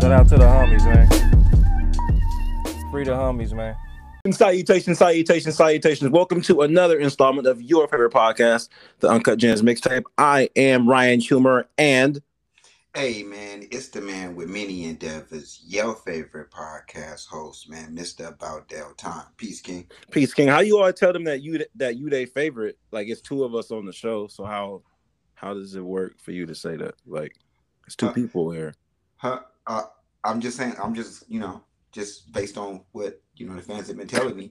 Shout out to the homies, man. Free the homies, man. Salutations, salutations, salutations. Welcome to another installment of your favorite podcast, the Uncut Gems mixtape. I am Ryan Humer, and Hey man, it's the man with many endeavors, your favorite podcast host, man, Mr. About Del Time. Peace King. Peace King. How you all tell them that you that you they favorite? Like it's two of us on the show, so how how does it work for you to say that? Like it's two Uh, people here. Huh? Uh, I'm just saying, I'm just, you know, just based on what, you know, the fans have been telling me.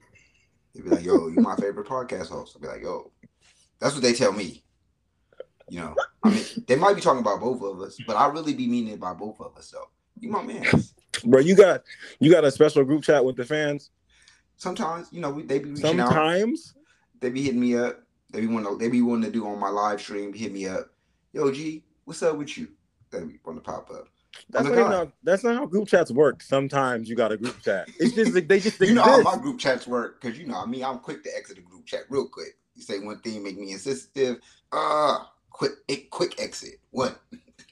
They'd be like, yo, you're my favorite podcast host. I'll be like, yo, that's what they tell me. You know, I mean, they might be talking about both of us, but I really be meaning it by both of us. So you my man. Bro, you got you got a special group chat with the fans. Sometimes, you know, we, they be reaching out. Sometimes. they be hitting me up. They be want to. They be wanting to do on my live stream. Hit me up. Yo, G, what's up with you? They be want to pop up. That's not, even how, that's not how group chats work. Sometimes you got a group chat. It's just like they just You know how my group chats work because you know I mean I'm quick to exit a group chat real quick. You say one thing, make me insensitive. Uh quick, a quick exit. One.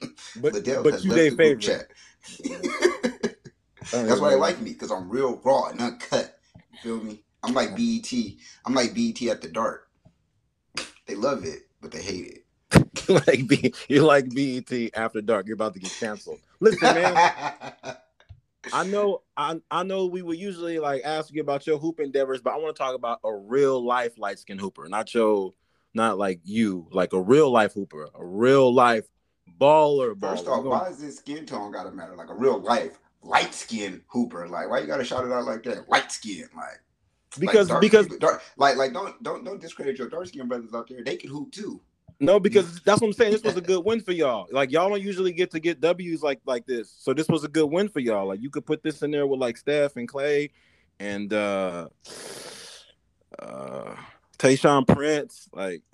but Liddell but you they group favorite. chat. Oh, That's why they like me because I'm real raw and uncut. You feel me? I'm like BET. I'm like BET at the dark. They love it, but they hate it. like B, you like BET after dark. You're about to get canceled. Listen, man. I know, I I know we would usually like ask you about your hoop endeavors, but I want to talk about a real life light skin hooper, not your, not like you, like a real life hooper, a real life baller. baller. First off, why is this skin tone gotta matter? Like a real life light skin hooper. Like why you gotta shout it out like that? Light skin, like because like dark because dark, like like don't don't don't discredit your dark skin brothers out there. They can hoop too. No, because that's what I'm saying. This was a good win for y'all. Like y'all don't usually get to get W's like like this, so this was a good win for y'all. Like you could put this in there with like Steph and Klay, and uh uh Tayshaun Prince, like.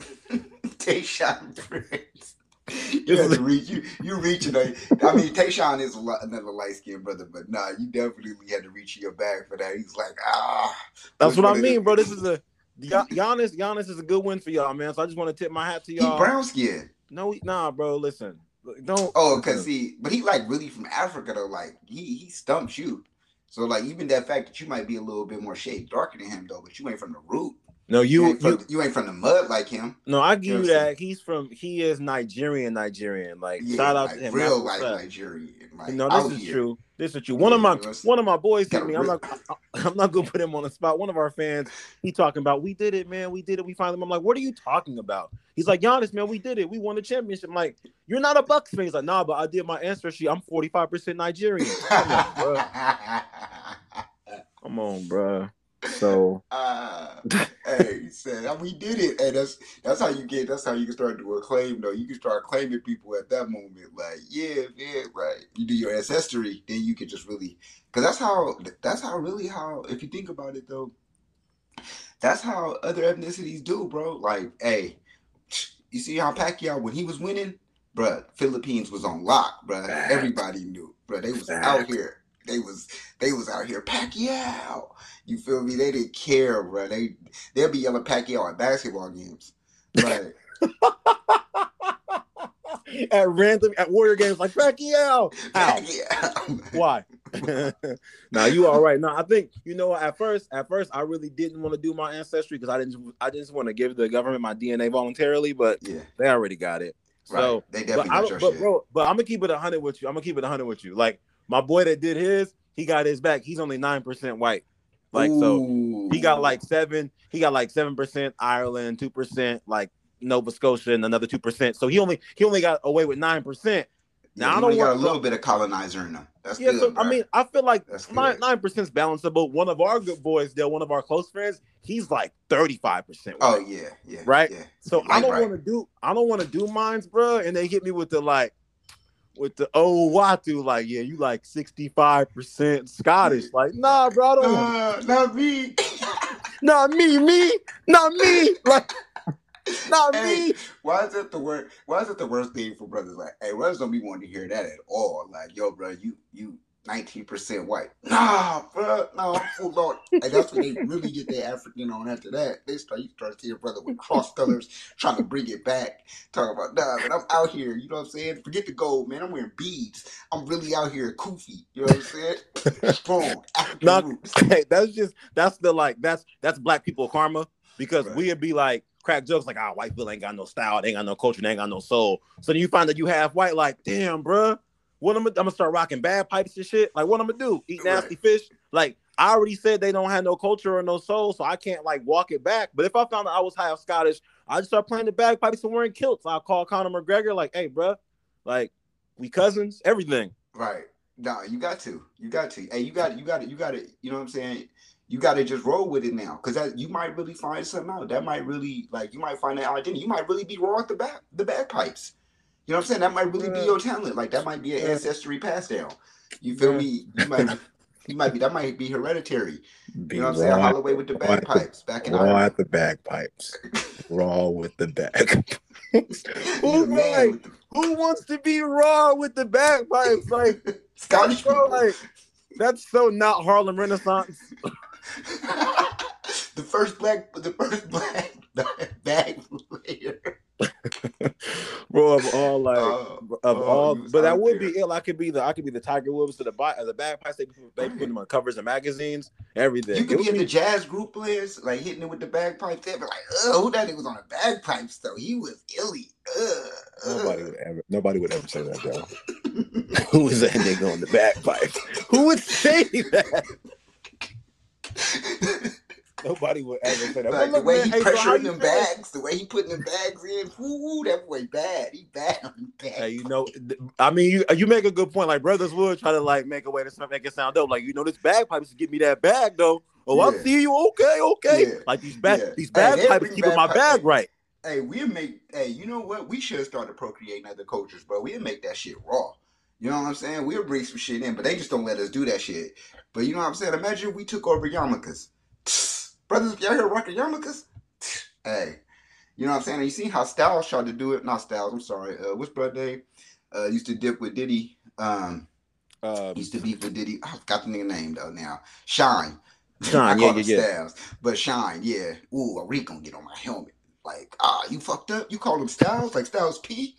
Tayshaun Prince. You have to reach you. You reaching. I mean, Tayshaun is a li- another light skinned brother, but nah, you definitely had to reach your bag for that. He's like, ah. That's what I mean, bro. This is a Gian- Giannis. Giannis is a good win for y'all, man. So I just want to tip my hat to y'all. He brown skin. No, he- nah, bro. Listen, don't. Oh, cause see, but he like really from Africa though. Like he he stumps you. So like even that fact that you might be a little bit more shade darker than him though, but you ain't from the root. No, You, you, ain't from, you. you ain't from the mud like him. No, I give You know that. He's from. He is Nigerian. Nigerian. Like Yeah, shout out like, to him. real like. Nigerian. Like, no, this is here. true. This is true. One of my you know, it's- one of my boys hit me. I'm not. I'm not gonna put him on the spot. One of our fans, he talking about, we did it, man. We did it. We finally. I'm like, what are you talking about? He's like, Giannis, man, we did it. We won the championship. I'm like, you're not a Bucks fan. He's like, nah, but I did my answer sheet. I'm 45 percent Nigerian. Come on, bro. Come on, bro. So Uh, hey, said we did it, and that's that's how you get. That's how you can start to acclaim. Though you can start claiming people at that moment. Like, yeah, yeah, right. You do your ancestry, then you can just really, because that's how. That's how really how. If you think about it, though, that's how other ethnicities do, bro. Like, hey, you see how Pacquiao when he was winning, bruh, Philippines was on lock, bruh. Everybody knew, bruh. They was out here. They was they was out here Pacquiao. You feel me? They didn't care, bro. They they'll be yelling Pacquiao at basketball games. Like at random at Warrior games, like Pacquiao. Pacquiao. Why? now you all right. Now I think you know. At first, at first, I really didn't want to do my ancestry because I didn't. I just want to give the government my DNA voluntarily, but yeah, they already got it. right. So, they but definitely I got don't. your But shit. bro, but I'm gonna keep it a hundred with you. I'm gonna keep it hundred with you. Like my boy that did his, he got his back. He's only nine percent white. Like so, he got like seven. He got like seven percent Ireland, two percent like Nova Scotia, and another two percent. So he only he only got away with nine percent. Now he I don't got want a little bit of colonizer in them. That's Yeah, good. so I mean, I feel like nine percent is balanceable. One of our good boys, there, one of our close friends, he's like thirty five percent. oh yeah, yeah, Right? Yeah. So I don't right. want to do I don't want to do mines, bro. And they hit me with the like with the oh Watu, like, yeah, you like 65% Scottish. Like, nah, bro, I don't Nah, not me. not me, me, not me, like not Hey, me. Why is it the worst? Why is it the worst thing for brothers? Like, hey, brothers don't be wanting to hear that at all. Like, yo, bro, you you nineteen percent white. Nah, bro, no, I'm full on. And that's when they really get their African on. After that, they start you start seeing brother with cross colors trying to bring it back. Talking about nah, but I'm out here. You know what I'm saying? Forget the gold, man. I'm wearing beads. I'm really out here, Koofy. You know what I'm saying? Strong African Nah, roots. Hey, that's just that's the like that's that's black people karma because Right. we'd be like crack jokes like, ah, white people ain't got no style, they ain't got no culture, they ain't got no soul. So then you find that you have white, like, damn, bruh, what I'm, gonna- I'm gonna start rocking bagpipes and shit. Like, what I'm gonna do? Eat nasty fish? Like, I already said they don't have no culture or no soul, so I can't like walk it back. But if I found out I was half Scottish, I just start playing the bagpipes and wearing kilts. I'll call Conor McGregor, like, hey, bruh, like, we cousins, everything. Right. No, you got to. You got to. Hey, you got it. You got it. You got it. You know what I'm saying? You got to just roll with it now, because that you might really find something out. That might really like you might find that identity. You might really be raw at the back, the bagpipes. You know what I'm saying? That might really be your talent. Like that might be an ancestry pass down. You feel me? You might. You might be. That might be hereditary. Be You know what I'm saying? Holloway with the raw at the- bagpipes back in raw at the bagpipes, raw with the bag. Who, like, with who wants to be raw with the bagpipes? Like, Scottish bro, like, that's so not Harlem Renaissance. the first black, the first black bag player. Bro, of all like Uh, of oh, all, but that would there. be ill. I could be the I could be the Tiger Woods to the bi- the bagpipes. They, they put them on covers of magazines, everything. You could be in the jazz group players, like hitting it with the bagpipes. They'd be like, "Oh, who that nigga was on the bagpipes though? He was illy." Uh, Nobody would ever. Nobody would ever say that, though. Who is that nigga on the bagpipes? Who would say that? Nobody would ever say that. like the way man, he hey, so how pressuring you them bags, the way he putting them bags in, whoo, that boy bad. He bad on the bag. Hey, you know, I mean, you you make a good point. Like brothers would try to like make a way to make it sound dope. Like you know, this bagpipes to get me that bag though. Oh, I Yeah. see you. Okay, okay. Yeah. Like these bag Yeah. these Hey, bagpipes bring keeping my bagpipe- bag right. Hey, we'll make. Hey, you know what? We should start procreating other cultures, bro. We'll make that shit raw. You know what I'm saying? We'll bring some shit in, but they just don't let us do that shit. But you know what I'm saying? Imagine we took over yarmulkes. Brothers, y'all hear rocking yarmulkes? Hey, you know what I'm saying? And you see how Styles tried to do it? Not Styles, I'm sorry. Uh, what's brother name? Uh, used to dip with Diddy. Um, Um, used to beef with Diddy. I forgot the nigga name though now. Shyne. Shyne, I yeah, call him yeah, yeah. Styles. But Shyne, yeah. Ooh, a Rick gonna get on my helmet. Like, ah, you fucked up. You called him Styles, like Styles P.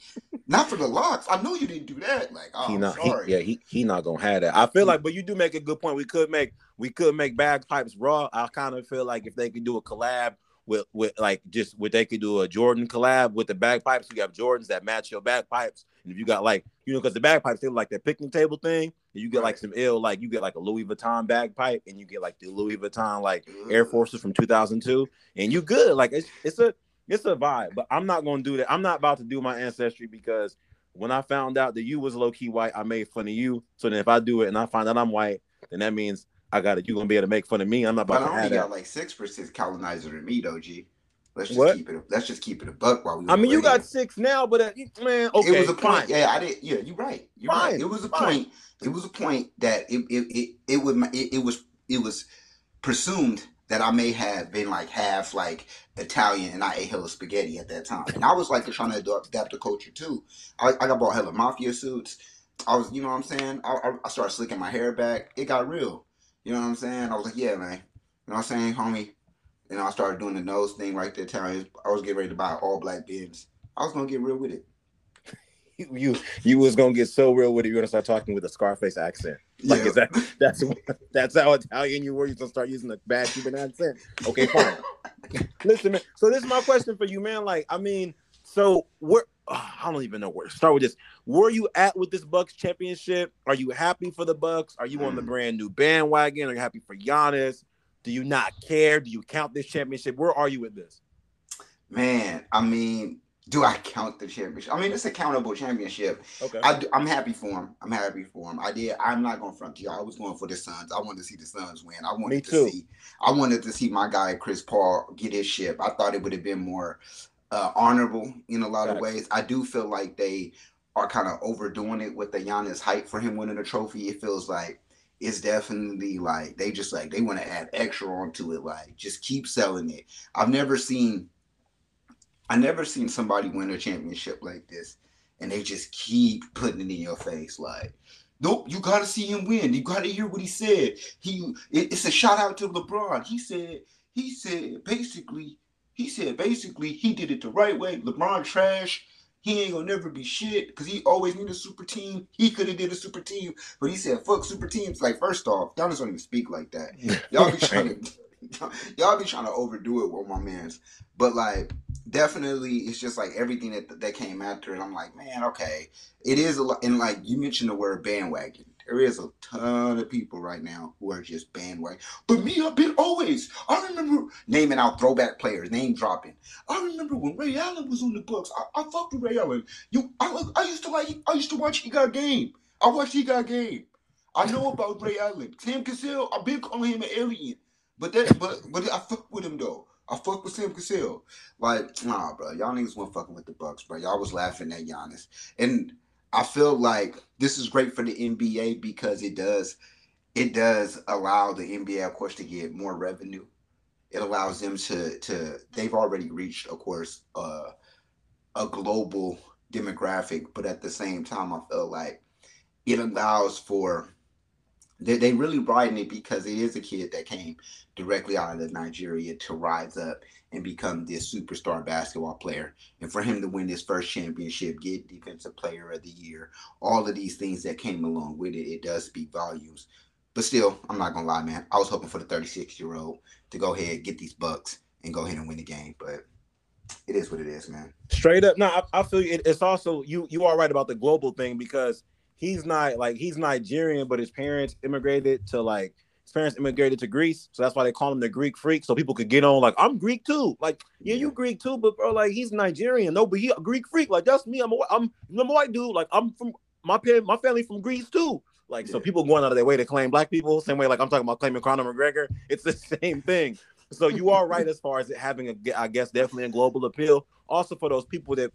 Not for the locks. I know you didn't do that. Like, oh, he not, he, sorry. yeah, he he not gonna have that. I feel like, but you do make a good point. We could make we could make bagpipes raw. I kind of feel like if they could do a collab with with like just what they could do a Jordan collab with the bagpipes. You have Jordans that match your bagpipes, and if you got like you know because the bagpipes they look like that picnic table thing, and you get like some ill like you get like a Louis Vuitton bagpipe, and you get like the Louis Vuitton like Air Forces from 2002, and you good. Like it's it's a it's a vibe. But I'm not gonna do that. I'm not about to do my ancestry because when I found out that you was low key white, I made fun of you. So then if I do it and I find out I'm white, then that means I got it. You gonna be able to make fun of me. I'm not about to But about I only got that. like six percent colonizer than me though, G. Let's just What? keep it. Let's just keep it a buck while we. I mean, you got six now, but uh, man, okay, it was a point. fine. Yeah, I did. Yeah, you're right. You're Fine, right. It was a fine. point. It was a point that it it it, it would it, it was it was presumed that I may have been like half like Italian and I ate hella spaghetti at that time, and I was like trying to adapt, the culture too. I, I got bought hella mafia suits. I was, you know what I'm saying? I, I started slicking my hair back. It got real. You know what I'm saying? I was like, yeah, man. You know what I'm saying, homie? Know, I started doing the nose thing right there. Telling I was getting ready to buy all black bins. I was gonna get real with it. You you was gonna get so real with it. You're gonna start talking with a Scarface accent. Like Yeah. is that that's that's how Italian you were. You gonna start using a bad Cuban accent. Okay, fine. Listen, man. So this is my question for you, man. Like, I mean, so where oh, I don't even know where to start with this. Where you at with this Bucks championship? Are you happy for the Bucks? Are you on the Mm. brand new bandwagon? Are you happy for Giannis? Do you not care? Do you count this championship? Where are you with this? Man, I mean, do I count the championship? I mean, it's a countable championship. Okay. I, am happy for him. I'm happy for him. I did. I'm not going to front you. I was going for the Suns. I wanted to see the Suns win. I wanted to see. I wanted to see my guy Chris Paul get his ship. I thought it would have been more uh, honorable in a lot of ways. I do feel like they are kind of overdoing it with the Giannis hype for him winning a trophy. It feels like it's definitely like they just like they want to add extra onto it. Like just keep selling it. I've never seen. I never seen somebody win a championship like this and they just keep putting it in your face like nope you gotta see him win. You gotta hear what he said. He it- it's a shout out to lebron. He said he said basically he said basically he did it the right way. Lebron trash. He ain't gonna never be shit because he always need a super team. He could have did a super team but he said fuck super teams. Like first off Giannis don't even speak like that. Y'all be trying to y'all be trying to overdo it with my man's but like definitely it's just like everything that that came after it. I'm like man okay. It is a lot and like you mentioned the word bandwagon. There is a ton of people right now who are just bandwagon but me i've been always i remember naming out throwback players name dropping. I remember when ray allen was on the Bucks i, I fucked with ray allen. You I, I used to like i used to watch he got game. I watched he got game. I know about ray allen. Sam cassell i've been calling him an alien but that but but i fuck with him though I fuck with Sam Cassell. Like, nah, bro. Y'all niggas weren't fucking with the Bucks, bro. Y'all was laughing at Giannis. And I feel like this is great for the NBA because it does it does allow the NBA, of course, to get more revenue. It allows them to to they've already reached, of course, uh, a global demographic, but at the same time, I feel like it allows for they, they really brighten it because it is a kid that came directly out of Nigeria to rise up and become this superstar basketball player. And for him to win his first championship, get defensive player of the year, all of these things that came along with it, it does speak volumes. But still, I'm not gonna lie, man. I was hoping for the 36 year old to go ahead, get these bucks, and go ahead and win the game. But it is what it is, man. Straight up, no, I, I feel. It, it's also you. You are right about the global thing because he's not like he's Nigerian, but his parents immigrated to like his parents immigrated to Greece, so that's why they call him the Greek freak, so people could get on like I'm Greek too. Like yeah, you Greek too, but bro, like he's Nigerian. No, but he a Greek freak. Like that's me. I'm a, I'm I'm a white dude. Like I'm from my parent, my family from Greece too. Like so, people going out of their way to claim black people, same way like I'm talking about claiming Conor McGregor. It's the same thing. So you are right as far as it having a, I guess, definitely a global appeal. Also for those people that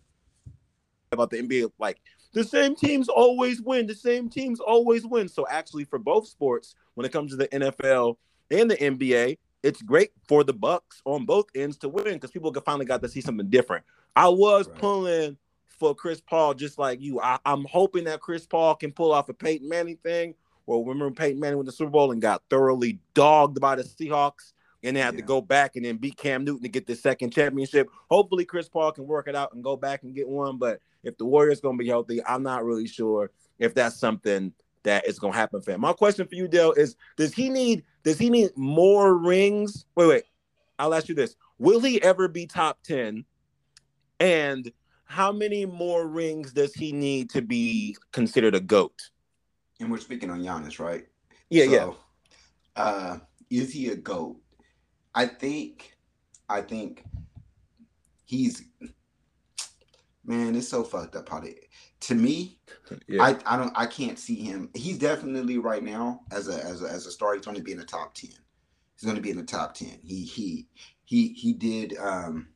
about the NBA, like the same teams always win. The same teams always win. So actually, for both sports, when it comes to the NFL and the NBA, it's great for the Bucks on both ends to win because people finally got to see something different. I was Right. pulling for Chris Paul just like you. I, I'm hoping that Chris Paul can pull off a Peyton Manning thing. Well, remember Peyton Manning won the Super Bowl and got thoroughly dogged by the Seahawks and they had to go back and then beat Cam Newton to get the second championship. Hopefully, Chris Paul can work it out and go back and get one. But if the Warriors going to be healthy, I'm not really sure if that's something that is going to happen for him. My question for you, Dale, is: Does he need? Does he need more rings? Wait, wait. I'll ask you this: Will he ever be top ten? And how many more rings does he need to be considered a goat? And we're speaking on Giannis, right? Yeah, yeah. Uh, is he a goat? I think, I think he's. Man, it's so fucked up how they. To me, yeah. I, I don't I can't see him. He's definitely right now as a as a as a star. He's going to be in the top ten. He's going to be in the top ten. He he he he did um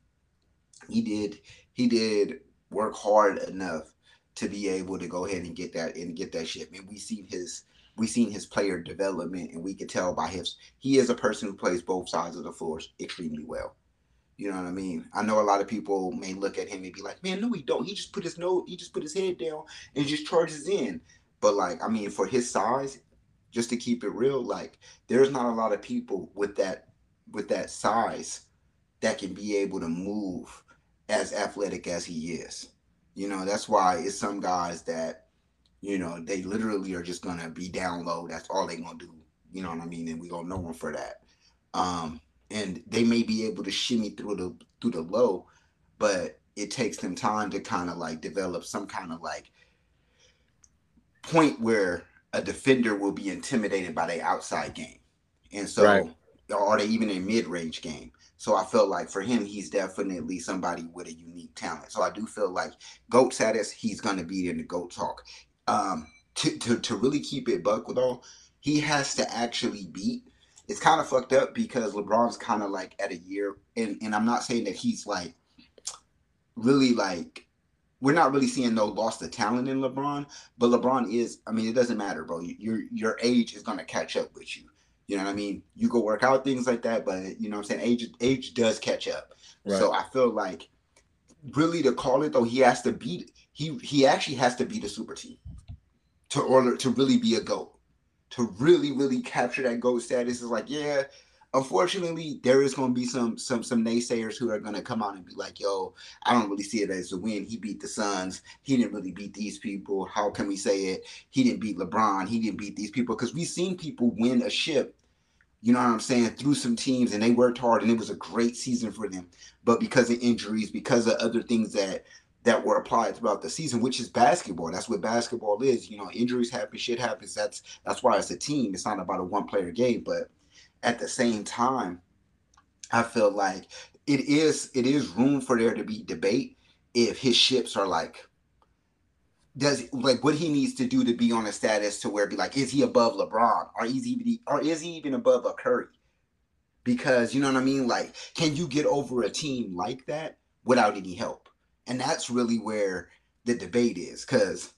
he did he did work hard enough to be able to go ahead and get that and get that shit. Man, we seen his we seen his player development, and we could tell by his he is a person who plays both sides of the floor extremely well. You know what I mean? I know a lot of people may look at him and be like, "Man, no, he don't. He just put his nose, he just put his head down and just charges in." But like, I mean, for his size, just to keep it real, like there's not a lot of people with that with that size that can be able to move as athletic as he is. You know, that's why it's some guys that, you know, they literally are just gonna be down low. That's all they gonna do. You know what I mean? And we gonna know them for that. Um, and they may be able to shimmy through the through the low, but it takes them time to kind of like develop some kind of like point where a defender will be intimidated by their outside game. And so Right. or they even a mid-range game. So I feel like for him, he's definitely somebody with a unique talent. So I do feel like GOAT status, he's gonna be in the GOAT talk. Um to, to, to really keep it buck with all, he has to actually beat. It's kind of fucked up because LeBron's kind of like at a year, and, and I'm not saying that he's like really like we're not really seeing no loss of talent in LeBron, but LeBron is. I mean, it doesn't matter, bro. Your your age is gonna catch up with you. You know what I mean? You go work out things like that, but you know what I'm saying. Age age does catch up. Right. So I feel like really to call it though, he has to beat. He he actually has to beat a super team to order to really be a goat. To really really capture that goat status is like yeah. Unfortunately, there is going to be some some some naysayers who are going to come out and be like, "Yo, I don't really see it as a win. He beat the Suns. He didn't really beat these people. How can we say it? He didn't beat LeBron. He didn't beat these people because we've seen people win a ship. You know what I'm saying? Through some teams, and they worked hard, and it was a great season for them. But because of injuries, because of other things that that were applied throughout the season, which is basketball. That's what basketball is. You know, injuries happen, shit happens. That's that's why it's a team. It's not about a one player game. But at the same time, I feel like it is it is room for there to be debate if his ships are like does like what he needs to do to be on a status to where be like is he above LeBron or is he or is he even above a Curry? Because you know what I mean like can you get over a team like that without any help? And that's really where the debate is cuz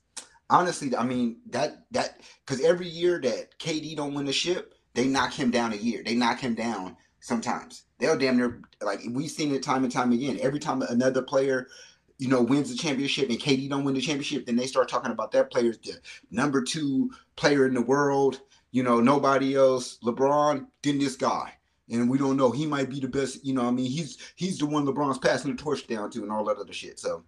honestly I mean that that cuz every year that KD don't win the ship they knock him down a year. They knock him down sometimes. They'll damn near like we've seen it time and time again. Every time another player, you know, wins the championship and KD don't win the championship, then they start talking about that player's the number two player in the world. You know, nobody else. LeBron, then this guy. And we don't know. He might be the best, you know, what I mean, he's he's the one LeBron's passing the torch down to and all that other shit. So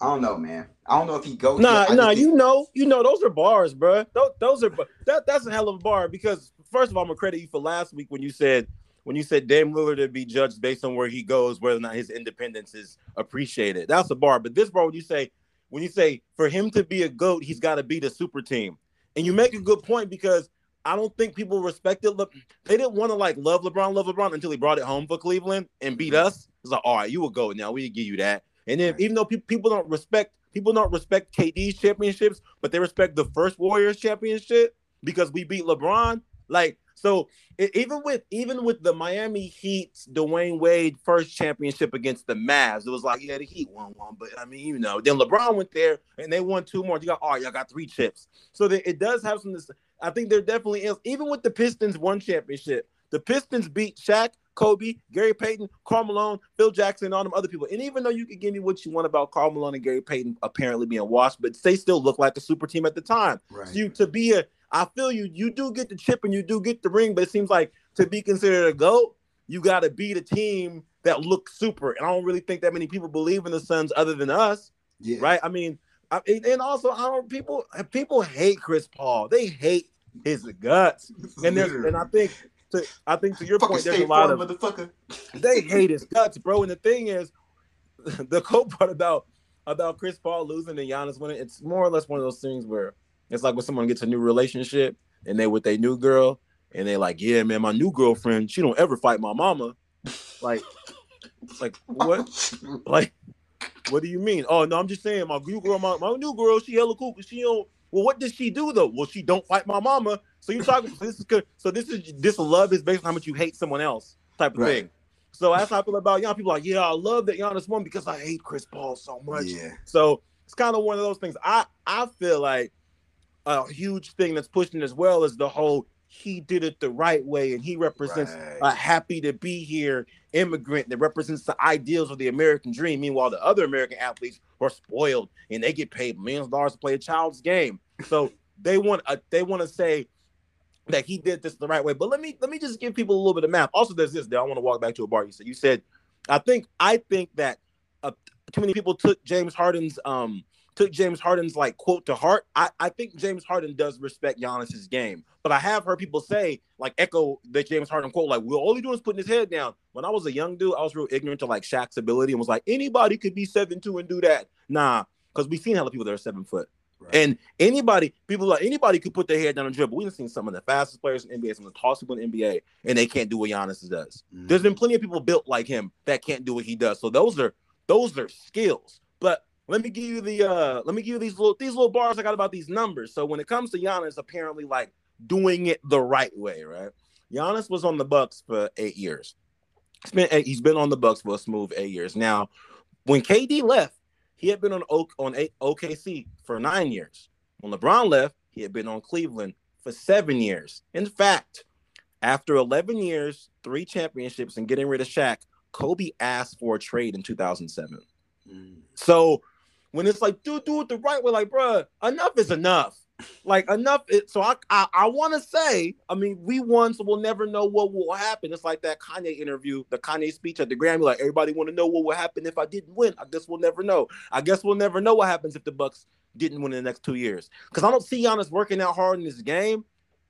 I don't know, man. I don't know if he goes. Nah, nah, think- you know, you know, those are bars, bro. Those, those are that. That's a hell of a bar because first of all, I'm gonna credit you for last week when you said when you said Dame Lillard to be judged based on where he goes, whether or not his independence is appreciated. That's a bar. But this bar, when you say when you say for him to be a goat, he's got to beat a super team, and you make a good point because I don't think people respected. Le- they didn't want to like love LeBron, love LeBron until he brought it home for Cleveland and beat mm-hmm. us. It's like, all right, you a goat now. We give you that. And then Right. even though pe- people don't respect people don't respect KD's championships, but they respect the first Warriors championship because we beat LeBron. Like so, e- even with even with the Miami Heat's Dwyane Wade first championship against the Mavs, it was like yeah, the Heat won one, but I mean you know, then LeBron went there and they won two more. You got all right, y'all got three chips. So that it does have some. I think there definitely is. Even with the Pistons one championship, the Pistons beat Shaq, Kobe, Gary Payton, Karl Malone, Phil Jackson, and all them other people. And even though you can give me what you want about Karl Malone and Gary Payton apparently being washed, but they still look like a super team at the time. Right. So you to be a, I feel you. You do get the chip and you do get the ring, but it seems like to be considered a goat, you got to beat a team that looks super. And I don't really think that many people believe in the Suns other than us, yeah. right? I mean, I, and also I don't people people hate Chris Paul. They hate his guts, and there's and I think to I think to your Fucking point, there's a lot of motherfucker. they hate his guts, bro. And the thing is, the cool part about about Chris Paul losing and Giannis winning, it's more or less one of those things where it's like when someone gets a new relationship and they with their new girl and they like, yeah, man, my new girlfriend, she don't ever fight my mama. Like, like what? Like, what do you mean? Oh no, I'm just saying my new girl, my, my new girl, she hella cool. She don't. Well, what does she do though? Well, she don't fight my mama. So you talking? so this is good. So this is this love is based on how much you hate someone else type of Right. thing. So that's how I feel about young people. Like, yeah, I love that Giannis won because I hate Chris Paul so much. Yeah. So it's kind of one of those things. I I feel like a huge thing that's pushing as well is the whole he did it the right way and he represents Right. a happy to be here immigrant that represents the ideals of the American dream. Meanwhile, the other American athletes are spoiled and they get paid millions of dollars to play a child's game. So they want a, they want to say that he did this the right way. But let me let me just give people a little bit of math. Also, there's this. There, I want to walk back to a bar. You said you said, I think I think that uh, too many people took James Harden's um took James Harden's like quote to heart. I, I think James Harden does respect Giannis's game, but I have heard people say like echo the James Harden quote like, "Well, all he doing is putting his head down." When I was a young dude, I was real ignorant to like Shaq's ability and was like, anybody could be seven two and do that. Nah, because we've seen hella people that are seven foot. Right. And anybody, people like anybody could put their head down and dribble. We've seen some of the fastest players in NBA, some of the tallest people in NBA, and they can't do what Giannis does. Mm-hmm. There's been plenty of people built like him that can't do what he does. So those are those are skills. But let me give you the uh let me give you these little these little bars I got about these numbers. So when it comes to Giannis, apparently like doing it the right way, right? Giannis was on the Bucks for eight years. He's been he's been on the Bucks for a smooth eight years. Now, when KD left, he had been on o- on OKC for nine years. When LeBron left, he had been on Cleveland for seven years. In fact, after 11 years, three championships, and getting rid of Shaq, Kobe asked for a trade in 2007. Mm. So when it's like, dude, do it the right way, like, bro, enough is enough. Like enough. It, so I I, I want to say, I mean, we won, so we'll never know what will happen. It's like that Kanye interview, the Kanye speech at the Grammy. Like everybody want to know what will happen if I didn't win. I guess we'll never know. I guess we'll never know what happens if the Bucks didn't win in the next two years. Because I don't see Giannis working out hard in this game,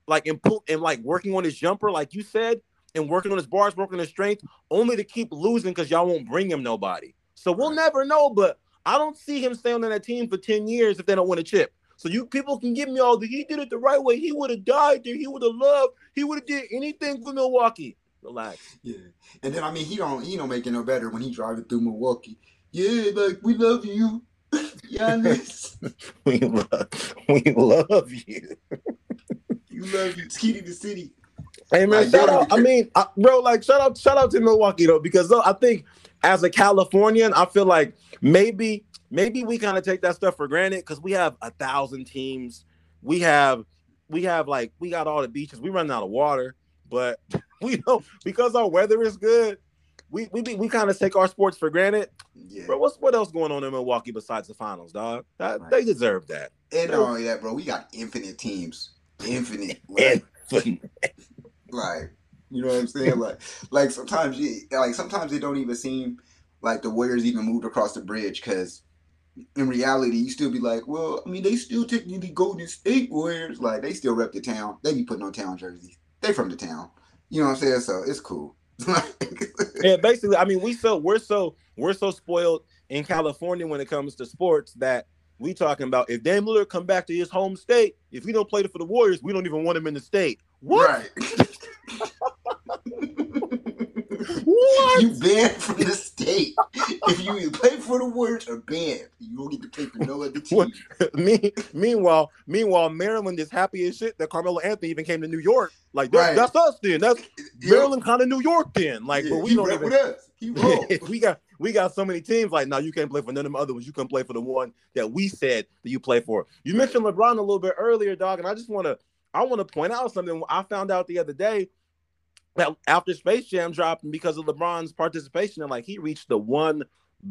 like and and like working on his jumper, like you said, and working on his bars, working on his strength, only to keep losing because y'all won't bring him nobody. So we'll never know. But I don't see him staying on that team for 10 years if they don't win a chip. So you people can give me all the he did it the right way. He would have died there. He would have loved. He would have did anything for Milwaukee. Relax. Yeah. And then I mean he don't he don't make it no better when he driving through Milwaukee. Yeah, like we love you. Giannis. we love we love you. you love you. To the city. Hey man, like, shout out. I mean, I, bro, like shout out, shout out to Milwaukee though, because though, I think as a Californian, I feel like maybe maybe we kind of take that stuff for granted because we have a thousand teams. We have we have like we got all the beaches. We run out of water, but we don't because our weather is good. We we we kind of take our sports for granted. Yeah. Bro, what's what else going on in Milwaukee besides the finals, dog? That, right. They deserve that. And not only that, bro, we got infinite teams. Infinite. Like, infinite. like you know what I'm saying? like like sometimes you like sometimes it don't even seem like the Warriors even moved across the bridge because in reality, you still be like, well, I mean, they still technically Golden State Warriors. Like, they still rep the town. They be putting on town jerseys. They from the town. You know what I'm saying? So it's cool. yeah, basically, I mean, we so we're so we're so spoiled in California when it comes to sports that we talking about if Dame Lillard come back to his home state, if he don't play for the Warriors, we don't even want him in the state. What? Right. What? You banned from the state. if you play for the Warriors or banned, you don't get to play for no other team. Me, meanwhile, meanwhile, Maryland is happy as shit that Carmelo Anthony even came to New York. Like that, right. that's us then. That's yeah. Maryland kind of New York then. Like, yeah, but we don't even. With us. we got we got so many teams. Like, now you can't play for none of them other ones. You can play for the one that we said that you play for. You mentioned LeBron a little bit earlier, dog, and I just want to I want to point out something I found out the other day that after Space Jam dropped and because of LeBron's participation, and like he reached the one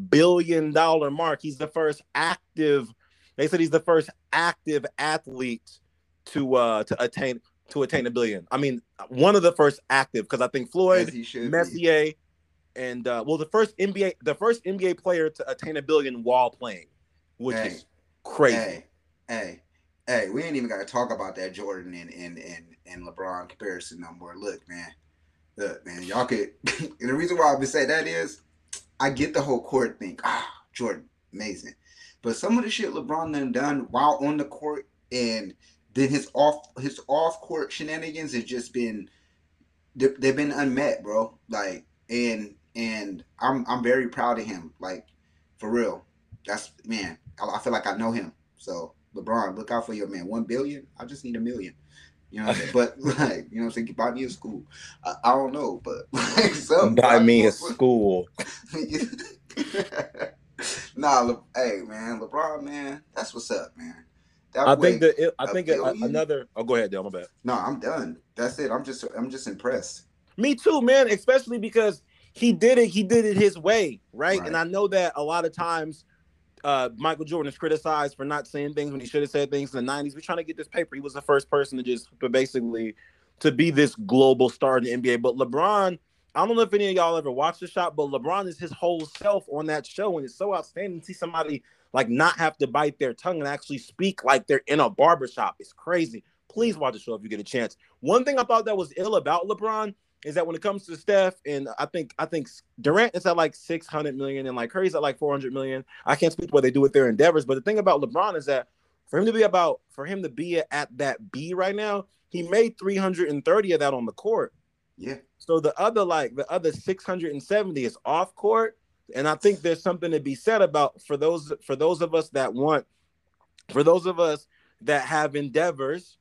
billion dollar mark. He's the first active. They said he's the first active athlete to uh to attain to attain a billion. I mean, one of the first active because I think Floyd, Messier, be. and uh, well, the first NBA, the first NBA player to attain a billion while playing, which hey, is crazy. Hey, hey, hey, we ain't even got to talk about that Jordan and and and and LeBron comparison no more. Look, man, Look, man, y'all could. and the reason why I've been saying that is, I get the whole court thing. Ah, Jordan, amazing. But some of the shit LeBron done done while on the court and then his off his off court shenanigans has just been they've been unmet, bro. Like and and I'm I'm very proud of him. Like for real. That's man. I, I feel like I know him. So LeBron, look out for your man. One billion. I just need a million. You know what I'm? But like, you know what I'm saying? Buy me a school. I, I don't know, but like some buy me a school. nah, Le, hey man, LeBron, man, that's what's up, man. That I think that I think another. Oh, go ahead, Dale. My bad. No, I'm done. That's it. I'm just I'm just impressed. Me too, man. Especially because he did it. He did it his way, right? right? And I know that a lot of times uh, Michael Jordan is criticized for not saying things when he should have said things in the 90s. We're trying to get this paper. He was the first person to just basically to be this global star in the NBA. But LeBron, I don't know if any of y'all ever watched the Shop, but LeBron is his whole self on that show, and it's so outstanding to see somebody like not have to bite their tongue and actually speak like they're in a barbershop. It's crazy. Please watch the show if you get a chance. One thing I thought that was ill about LeBron is that when it comes to Steph and I think I think Durant is at like 600 million and like Curry's at like 400 million. I can't speak what they do with their endeavors, but the thing about LeBron is that for him to be about for him to be at that B right now, he made 330 of that on the court. Yeah. So the other like the other 670 is off court, and I think there's something to be said about for those for those of us that want for those of us that have endeavors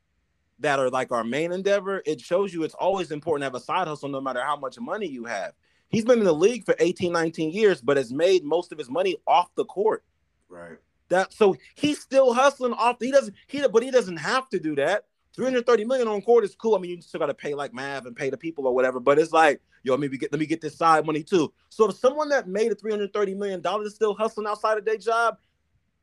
that are like our main endeavor, it shows you it's always important to have a side hustle no matter how much money you have. He's been in the league for 18, 19 years, but has made most of his money off the court. Right. That so he's still hustling off. He doesn't he but he doesn't have to do that. 330 million on court is cool. I mean, you still gotta pay like Mav and pay the people or whatever, but it's like, yo, maybe get let me get this side money too. So if someone that made a 330 million dollars is still hustling outside of their job,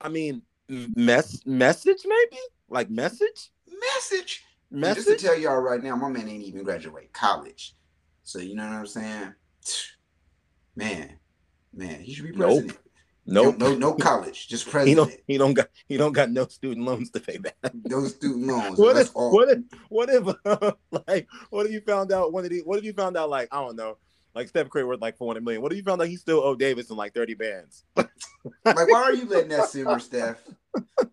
I mean, mess message maybe? Like message? Message. Message? Just to tell y'all right now, my man ain't even graduate college. So you know what I'm saying? Man, man, he should be Nope. president. Nope. No, no no college, just He president. don't he don't got he don't got no student loans to pay back. Those student loans. What if all. what if what if like what if you found out one of these what if you found out like I don't know like Steph Curry worth like 400 million what if you found out he still owed Davis in like 30 bands Like, why are you letting that simmer, Steph?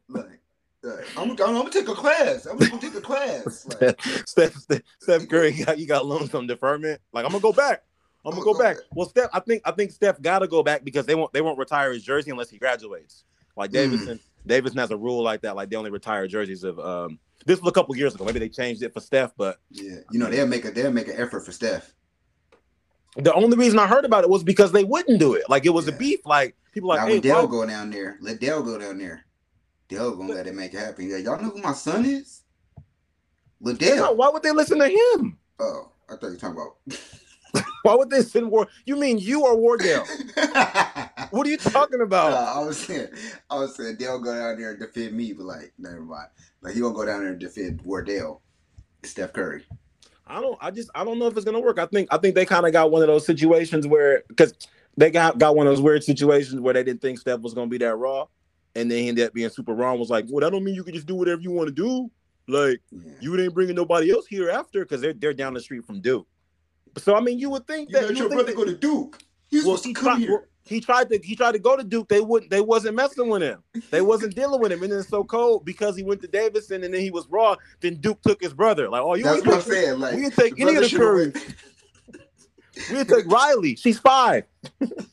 Like, like, I'm, I'm, gonna take a class. I'm gonna take a class. Like, Steph, Steph Steph Curry got you got loans on deferment like I'm gonna go back I'm gonna go back well Steph I think I think Steph gotta go back because they won't they won't retire his jersey unless he graduates like Mm. Davidson Davidson has a rule like that like they only retire jerseys of um this was a couple years ago maybe they changed it for Steph but yeah, you know they'll make a they'll make an effort for Steph. The only reason I heard about it was because they wouldn't do it. Like it was a beef. Like people like, now hey, when Dell go down there, let Dell go down there. Dell gonna let it make it happen. Yeah, y'all know who my son is? no, Liddell. why would they listen to him? Oh, I thought you were talking about. Why would they send War? You mean you or Wardell? what are you talking Uh, about? I was saying, I was saying, Dale go down there and defend me, but like, never mind. Like he gonna go down there and defend Wardell, Steph Curry. I don't. I just. I don't know if it's gonna work. I think. I think they kind of got one of those situations where because they got got one of those weird situations where they didn't think Steph was gonna be that raw, and they ended up being super wrong Was like, well, that don't mean you can just do whatever you want to do. Like Yeah. you ain't bringing nobody else here after because they're they're down the street from Duke. So I mean, you would think You that your brother think go to Duke. He's well, supposed to he come tried, here. well, he tried to he tried to go to Duke. They wouldn't. They wasn't messing with him. They wasn't dealing with him. And then it's so cold because he went to Davidson and then he was raw. Then Duke took his brother. Like, oh, you That's ain't what I'm saying. Like we didn't take any of the Curry. We didn't take Riley. She's five.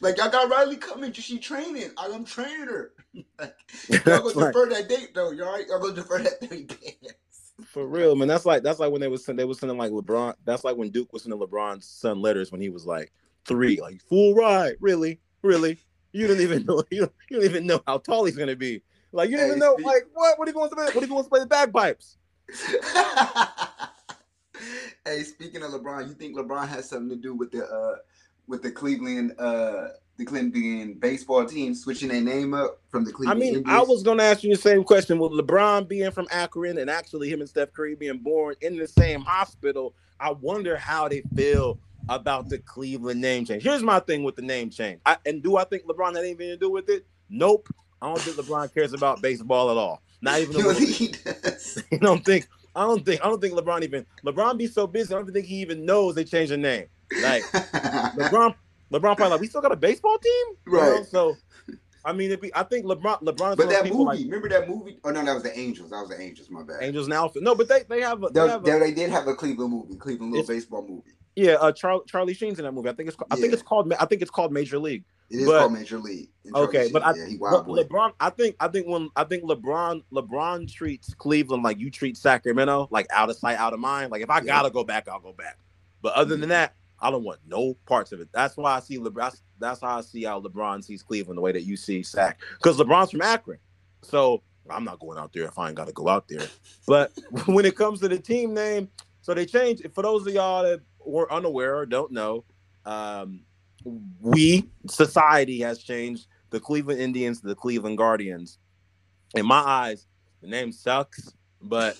Like y'all got Riley coming, she training. I'm training her. Like, y'all gonna defer that date though. Y'all right? Y'all gonna defer that bands. For real, man. That's like that's like when they was they was sending like LeBron. That's like when Duke was sending LeBron's son letters when he was like three. Like full ride, really, really. You don't even know. You don't, you don't even know how tall he's gonna be. Like you don't Hey, even know. speak- Like what? What if he wants to play? What if he wants to play the bagpipes? hey, speaking of LeBron, you think LeBron has something to do with the uh with the Cleveland uh the Cleveland baseball team switching their name up from the Cleveland. I mean, Indians? I was gonna ask you the same question. With LeBron being from Akron and actually him and Steph Curry being born in the same hospital, I wonder how they feel about the Cleveland name change. Here's my thing with the name change. I, and do I think LeBron had anything to do with it? Nope. I don't think LeBron cares about baseball at all. Not even a You know, little he does. I don't think. I don't think. I don't think LeBron even. LeBron be so busy. I don't think he even knows they changed the name. Like LeBron. LeBron probably like we still got a baseball team, You know? Right. So, I mean, it'd be. I think LeBron. LeBron. But that movie, like remember that movie? Oh no, that was the Angels. That was the Angels. My bad. Angels Alpha. No, but they they have. A, they They, have a, they, did have a Cleveland movie, Cleveland little baseball movie. yeah. Uh, Charlie Charlie Sheen's in that movie. I think it's. ca- I think it's called. I think it's called Major League. It is But- called Major League. Okay, but I- yeah, But. LeBron, I think, I think when I think LeBron, LeBron treats Cleveland like you treat Sacramento, like out of sight, out of mind. Like if I Yeah. gotta go back, I'll go back. But other than that, I don't want no parts of it. That's why I see LeBron. That's, how I see how LeBron sees Cleveland the way that you see Sac, because LeBron's from Akron. So I'm not going out there if I ain't gotta go out there. But when it comes to the team name, so they changed. For those of y'all that were unaware or don't know, um, we society has changed the Cleveland Indians to the Cleveland Guardians. In my eyes, the name sucks, but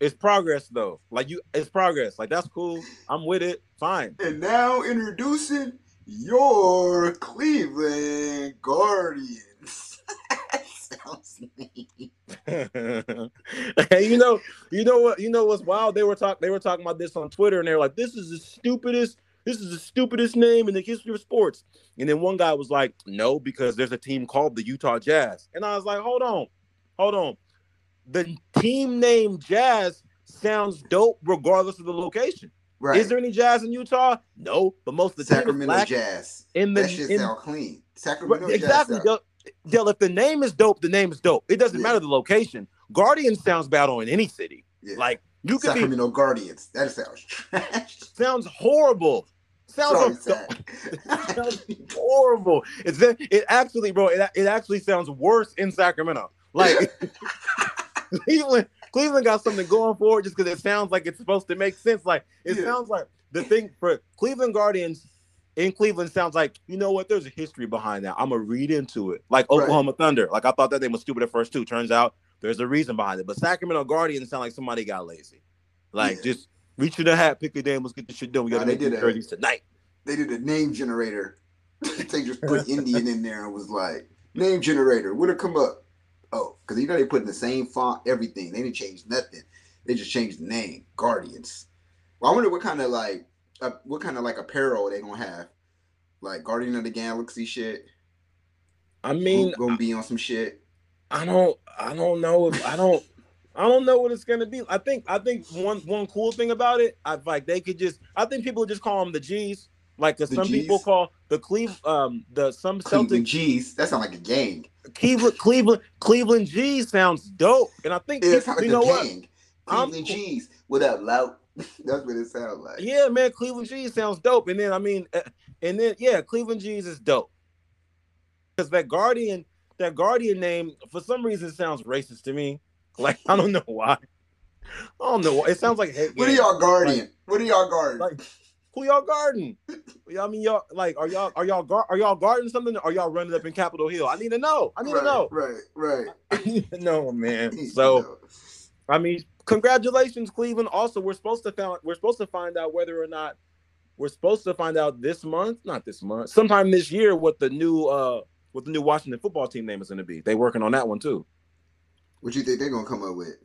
it's progress though. Like you, it's progress. Like that's cool. I'm with it. Fine. And now introducing your Cleveland Guardians. Sounds hey, you know, you know what? You know what's wild? They were talking. They were talking about this on Twitter, and they were like, "This is the stupidest. This is the stupidest name in the history of sports." And then one guy was like, "No, because there's a team called the Utah Jazz." And I was like, "Hold on, hold on. The team name Jazz sounds dope regardless of the location. Right. Is there any Jazz in Utah? No, but most of the team Sacramento black Jazz. in the that shit in- sound clean. Right, Sacramento exactly. Jazz. Del, Del, if the name is dope, the name is dope. It doesn't Yeah. matter the location. Guardian sounds bad on any city. Yeah. Like you could be Sacramento Guardians. That sounds trash. sounds horrible. Sorry, Sounds, Zach. sounds horrible. It's it actually, bro. It, it actually sounds worse in Sacramento. Like Cleveland, Cleveland got something going for it just because it sounds like it's supposed to make sense. Like it Yeah. sounds like the thing for Cleveland Guardians in Cleveland sounds like you know what? There's a history behind that. I'm gonna read into it. Like Right. Oklahoma Thunder. Like I thought that name was stupid at first too. Turns out there's a reason behind it. But Sacramento Guardians sound like somebody got lazy. Like Yeah. just reach in the hat, pick your name, let's get this shit done. We gotta they make these jerseys tonight. they did a name generator. they just put Indian in there and was like, name generator, would it come up? Oh, because you know they put in the same font, everything. They didn't change nothing. They just changed the name, Guardians. Well, I wonder what kind of like, uh, what kind of like apparel they gonna have, like Guardian of the Galaxy shit. I mean, Who gonna be on some shit. I don't I don't know if I don't I don't know what it's gonna be. I think I think one one cool thing about it, I like they could just I think people just call them the G's. Like The some people call the Cleve um the some Cleveland Celtic G's. That sound like a gang. Cleveland Cleveland Cleveland G's sounds dope. And I think Yeah, it like you know what? gang. I'm Cleveland cool- G's. What up, lout? That's what it sounds like. Yeah, man, Cleveland G's sounds dope. And then I mean, uh, and then yeah, Cleveland G's is dope. Because that Guardian, that Guardian name, for some reason, sounds racist to me. Like I don't know why. I don't know why. It sounds like hate What are y'all guardian? what are y'all guarding? Like, who y'all guarding? I mean, y'all like, are y'all are y'all guard, are y'all guarding something? Or are y'all running up in Capitol Hill? I need to know. I need right, to know. Right, right. I need to know, man. So. I mean, congratulations, Cleveland. Also, we're supposed to find we're supposed to find out whether or not we're supposed to find out this month, not this month, sometime this year, what the new uh what the new Washington football team name is going to be. They working on that one too, what you think they're gonna come up with?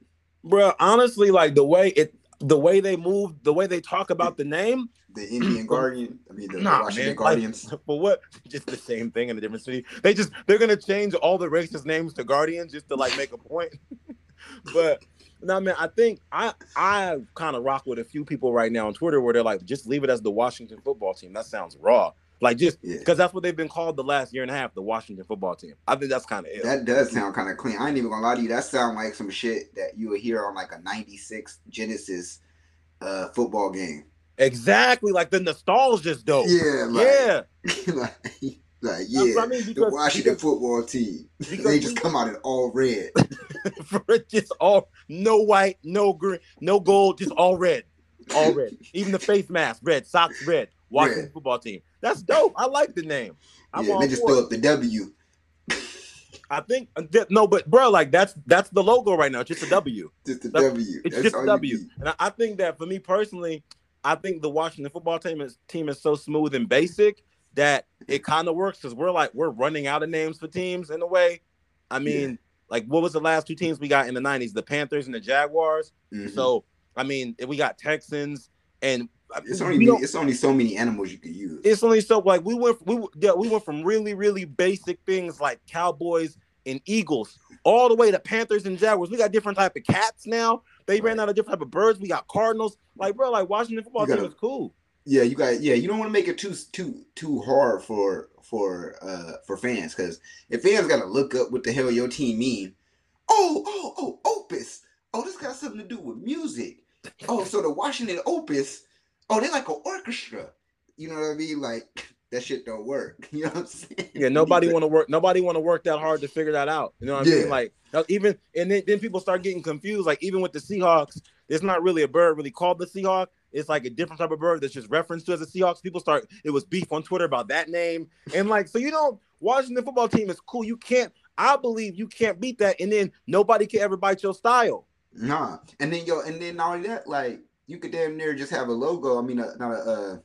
bro. Honestly, like the way it, the way they move, the way they talk about the name, The Indian Guardian? I mean, the, Nah, Washington man, Guardians. Like, for what? Just the same thing in a different city. They just they're gonna change all the racist names to Guardians just to like make a point. but no, man, I think I I kind of rock with a few people right now on Twitter where they're like, just leave it as the Washington football team. That sounds raw. Like just Yeah. because that's what they've been called the last year and a half, the Washington football team. I think that's kind of it. That does sound kind of clean. I ain't even gonna lie to you. That sound like some shit that you would hear on like a '96 Genesis uh, football game. exactly. Like the nostalgia's dope. Yeah, like, yeah. like, like, yeah. I mean the Washington because football team. They just we- come out in all red. for just all no white, no green, no gold, just all red, all red. Even the face mask, red socks, red. Washington Red. football team. That's dope. I like the name. I'm yeah, they just it. up the W. I think uh, no, but bro, like that's that's the logo right now. It's just a W. Just the That's- W. It's That's just a W. And I, I think that for me personally, I think the Washington football team is team is so smooth and basic that it kind of works because we're like we're running out of names for teams in a way. I mean, like what was the last two teams we got in the '90s? The Panthers and the Jaguars. Mhm. So I mean, we got Texans, and it's only it's only so many animals you could use. it's only so like we went we yeah, we went from really really basic things like Cowboys and Eagles all the way to Panthers and Jaguars. We got different type of cats now. They ran out of different type of birds. We got Cardinals. Like bro, like Washington football gotta- team is cool. Yeah, you got yeah. You don't want to make it too too too hard for for uh for fans because if fans got to look up what the hell your team mean. Oh oh oh Opus. Oh, this got something to do with music. Oh, so the Washington Opus. Oh, they like an orchestra. You know what I mean? Like that shit don't work. You know what I'm saying? Yeah, nobody want to work. Nobody want to work that hard to figure that out. You know what I Yeah. mean? Like even and then, then people start getting confused. Like even with the Seahawks, it's not really a bird really called the Seahawk. It's like a different type of bird that's just referenced to as a Seahawks. People start it was beef on Twitter about that name and like so you don't Washington football team is cool. You can't. I believe you can't beat that, and then nobody can ever bite your style. Nah, and then yo, and then not only that, like you could damn near just have a logo. I mean, uh, not a. Uh,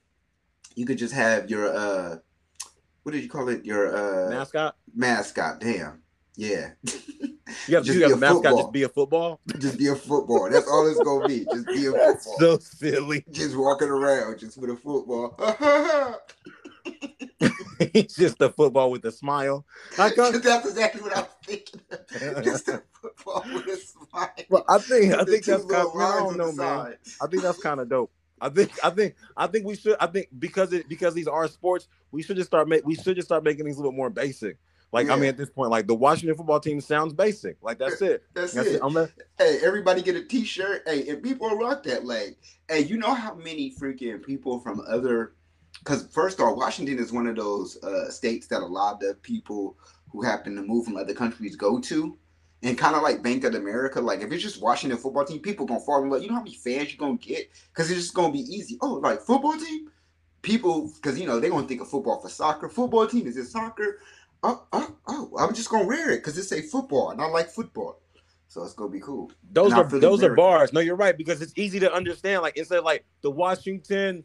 you could just have your uh, what did you call it? Your uh mascot. Mascot. Damn. Yeah. You have, Just you have a mascot. football. Just be a football. just be a football. That's all it's gonna be. Just be a That's football. so silly. just walking around, just with a football. He's just a football with a smile. That's exactly what I was thinking. just a football with a smile. well, I think I think that's kind of, I don't know, man. I think that's kind of dope. I think I think I think we should I think because it because these are sports, we should just start make we should just start making these a little more basic. Like I mean, at this point, like the Washington football team sounds basic. Like that's it. That's, That's it. it. Hey, everybody get a T-shirt. Hey, and people rock that. Like, hey, you know how many freaking people from other? Because first off, Washington is one of those uh, states that a lot of people who happen to move from other countries go to, and kind of like Bank of America. Like, if it's just Washington football team, people gonna fall in love. You know how many fans you gonna get? Because it's just gonna be easy. Oh, like football team. People, because you know they gonna think of football for soccer. Football team is it soccer? Oh, oh, oh! I'm just gonna wear it because it's a football, and I like football. So it's gonna be cool. those And are those are bars. No, you're right because it's easy to understand. Like instead of like the Washington,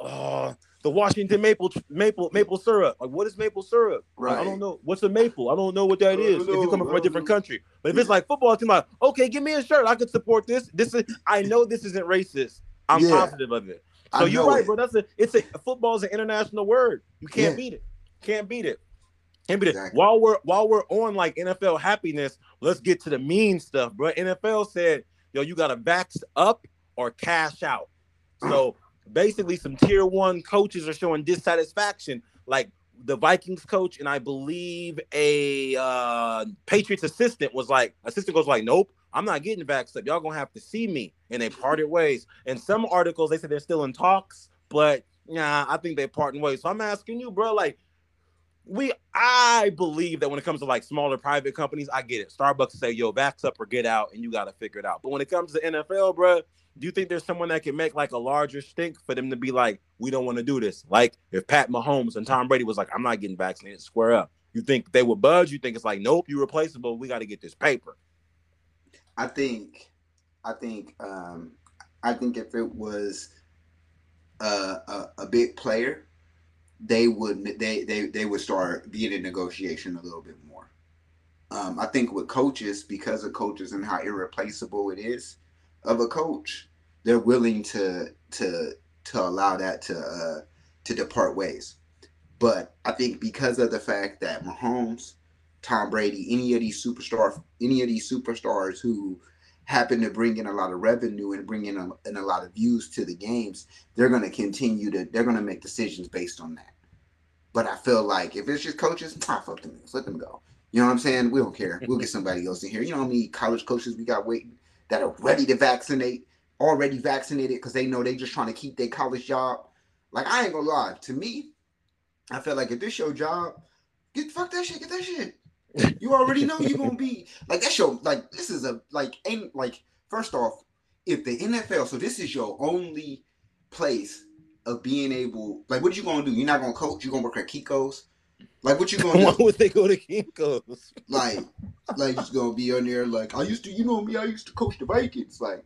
uh, the Washington maple maple maple syrup. Like what is maple syrup? Like, I don't know. What's a maple? I don't know what that is. I. If you're coming from a different know. country, but if it's like football team, like okay, give me a shirt. I could support this. This is I know this isn't racist. I'm Yeah. positive of it. I So you're right, it. bro. That's a it's a football is an international word. You can't Yeah. beat it. Can't beat it. Can't beat it. Exactly. While we're while we're on like NFL happiness, let's get to the mean stuff, bro. NFL said, yo, you gotta vax up or cash out. So basically, some tier one coaches are showing dissatisfaction. Like the Vikings coach, and I believe a uh Patriots assistant was like, assistant goes like, Nope, I'm not getting vaxxed up. Y'all gonna have to see me. And they parted ways. And some articles they said they're still in talks, but nah, I think they parted ways. So I'm asking you, bro, like we I believe that when it comes to like smaller private companies, I get it. Starbucks say, yo, vax up or get out, and you gotta figure it out. But when it comes to NFL, bro, do you think there's someone that can make like a larger stink for them to be like, we don't want to do this? Like if Pat Mahomes and Tom Brady was like, I'm not getting vaccinated, square up. You think they would budge? You think it's like, nope, you're replaceable. We got to get this paper. I think, I think, um, I think if it was a, a, a big player, they would they, they they would start being in negotiation a little bit more. Um, I think with coaches, because of coaches and how irreplaceable it is of a coach, they're willing to to to allow that to uh, to depart ways. But I think because of the fact that Mahomes, Tom Brady, any of these superstar, any of these superstars who happen to bring in a lot of revenue and bring in a, in a lot of views to the games, they're going to continue to they're going to make decisions based on that. But I feel like if it's just coaches, ah, fuck them, let them go. You know what I'm saying? We don't care. We'll get somebody else in here. You know how many college coaches we got waiting that are ready to vaccinate, already vaccinated because they know they just trying to keep their college job. Like I ain't gonna lie, to me, I feel like if this your job, get fuck that shit, get that shit. You already know you're gonna be like that's your like this is a like ain't like first off, if the NFL, so this is your only place of being able like what are you gonna do? You're not gonna coach, you're gonna work at Kinko's. Like what you gonna Why do? would they go to Kinko's? like like just gonna be on there like I used to you know me, I used to coach the Vikings. Like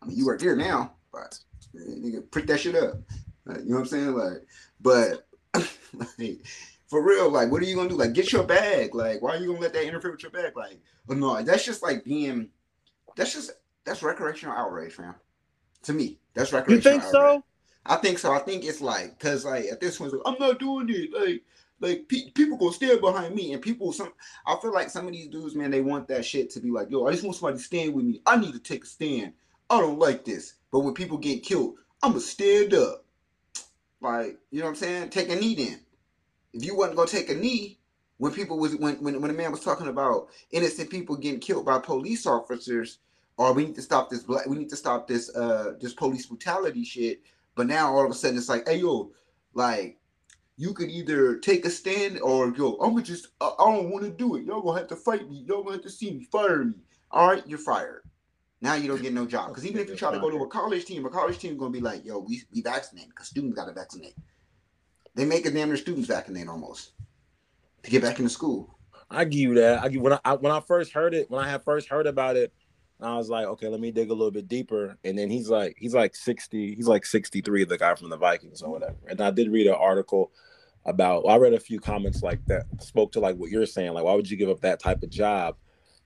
I mean you work here now, but nigga prick that shit up. Like, you know what I'm saying? Like but like for real, like what are you gonna do? Like get your bag. Like why are you gonna let that interfere with your bag? Like but no, that's just like being that's just that's recreational outrage, fam. To me, that's recreational. You think outrage. so? I think so. I think it's like because like at this point, like, I'm not doing it. Like like pe- people gonna stand behind me, and people some. I feel like some of these dudes, man, they want that shit to be like, yo, I just want somebody to stand with me. I need to take a stand. I don't like this, but when people get killed, I'm gonna stand up. Like you know what I'm saying? Take a knee then. If you wasn't gonna take a knee when people was when when when a man was talking about innocent people getting killed by police officers, or we need to stop this black, we need to stop this uh this police brutality shit. But now all of a sudden it's like, hey yo, like you could either take a stand or go, I'm gonna just I, I don't want to do it. Y'all gonna have to fight me. Y'all gonna have to see me fire me. All right, you're fired. Now you don't get no job because even if you try to go to a college team, a college team gonna be like, yo, we we vaccinate because students gotta vaccinate. They make it damn their students vaccinate almost. to get back into school. I give you that. I give when I when I first heard it, when I had first heard about it, I was like, okay, let me dig a little bit deeper. And then he's like, he's like 60, he's like 63, the guy from the Vikings or whatever. And I did read an article about I read a few comments like that spoke to like what you're saying. Like, why would you give up that type of job?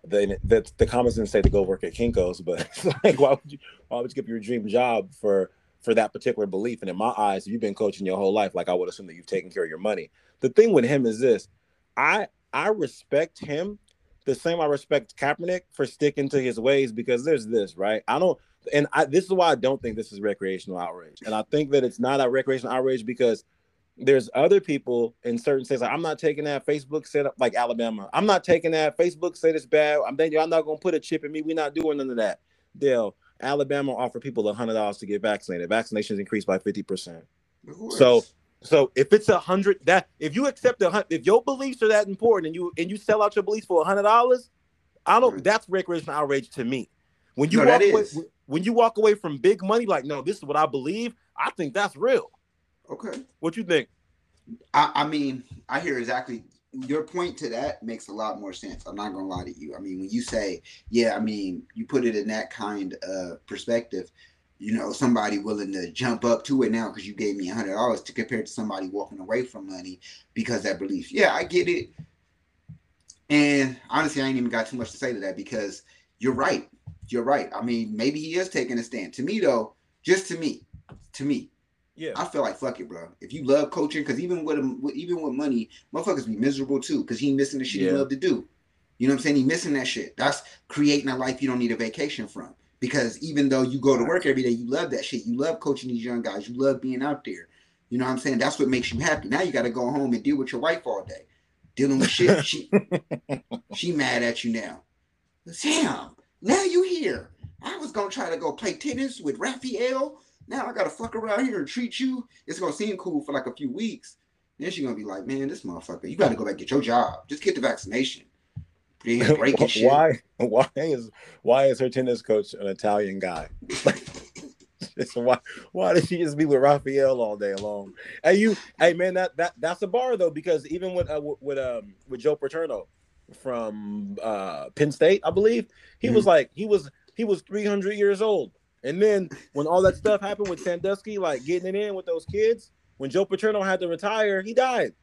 Then that the comments didn't say to go work at Kinko's, but like why would you why would you give up your dream job for for that particular belief? And in my eyes, if you've been coaching your whole life, like I would assume that you've taken care of your money. The thing with him is this I I respect him the same I respect Kaepernick for sticking to his ways because there's this, right? I don't and I this is why I don't think this is recreational outrage. And I think that it's not a recreational outrage because there's other people in certain states. Like, I'm not taking that. Facebook set up like Alabama. I'm not taking that. Facebook said it's bad. I'm thinking I'm not gonna put a chip in me. We're not doing none of that. Dale, Alabama offer people a hundred dollars to get vaccinated. Vaccinations increased by fifty percent. So so if it's a hundred that if you accept a hundred if your beliefs are that important and you and you sell out your beliefs for a hundred dollars, I don't that's recreational outrage to me. When you no, walk away when you walk away from big money, like no, this is what I believe, I think that's real. Okay. What you think? I, I mean, I hear exactly your point to that makes a lot more sense. I'm not gonna lie to you. I mean, when you say, yeah, I mean, you put it in that kind of perspective, you know, somebody willing to jump up to it now because you gave me a hundred dollars to compare to somebody walking away from money because that belief. Yeah, I get it. And honestly, I ain't even got too much to say to that because you're right. You're right. I mean, maybe he is taking a stand. To me, though, just to me, to me, yeah. I feel like fuck it, bro. If you love coaching, because even with him, even with money, motherfuckers be miserable too, because he missing the shit yeah. he love to do. You know what I'm saying? He missing that shit. That's creating a life you don't need a vacation from. Because even though you go to work every day, you love that shit. You love coaching these young guys. You love being out there. You know what I'm saying? That's what makes you happy. Now you got to go home and deal with your wife all day, dealing with shit. she she mad at you now. Sam, Now you here. I was gonna try to go play tennis with Raphael now I gotta fuck around here and treat you. It's gonna seem cool for like a few weeks. Then she's gonna be like, man, this motherfucker, you gotta go back get your job. Just get the vaccination. Breaking shit. Why? Why is why is her tennis coach an Italian guy? why why does she just be with Raphael all day long? Hey you, hey man, that that that's a bar though because even with uh, with um with Joe Paterno from uh Penn State, I believe he mm-hmm. was like he was he was 300 years old and then when all that stuff happened with Sandusky, like getting it in with those kids, when Joe Paterno had to retire, he died.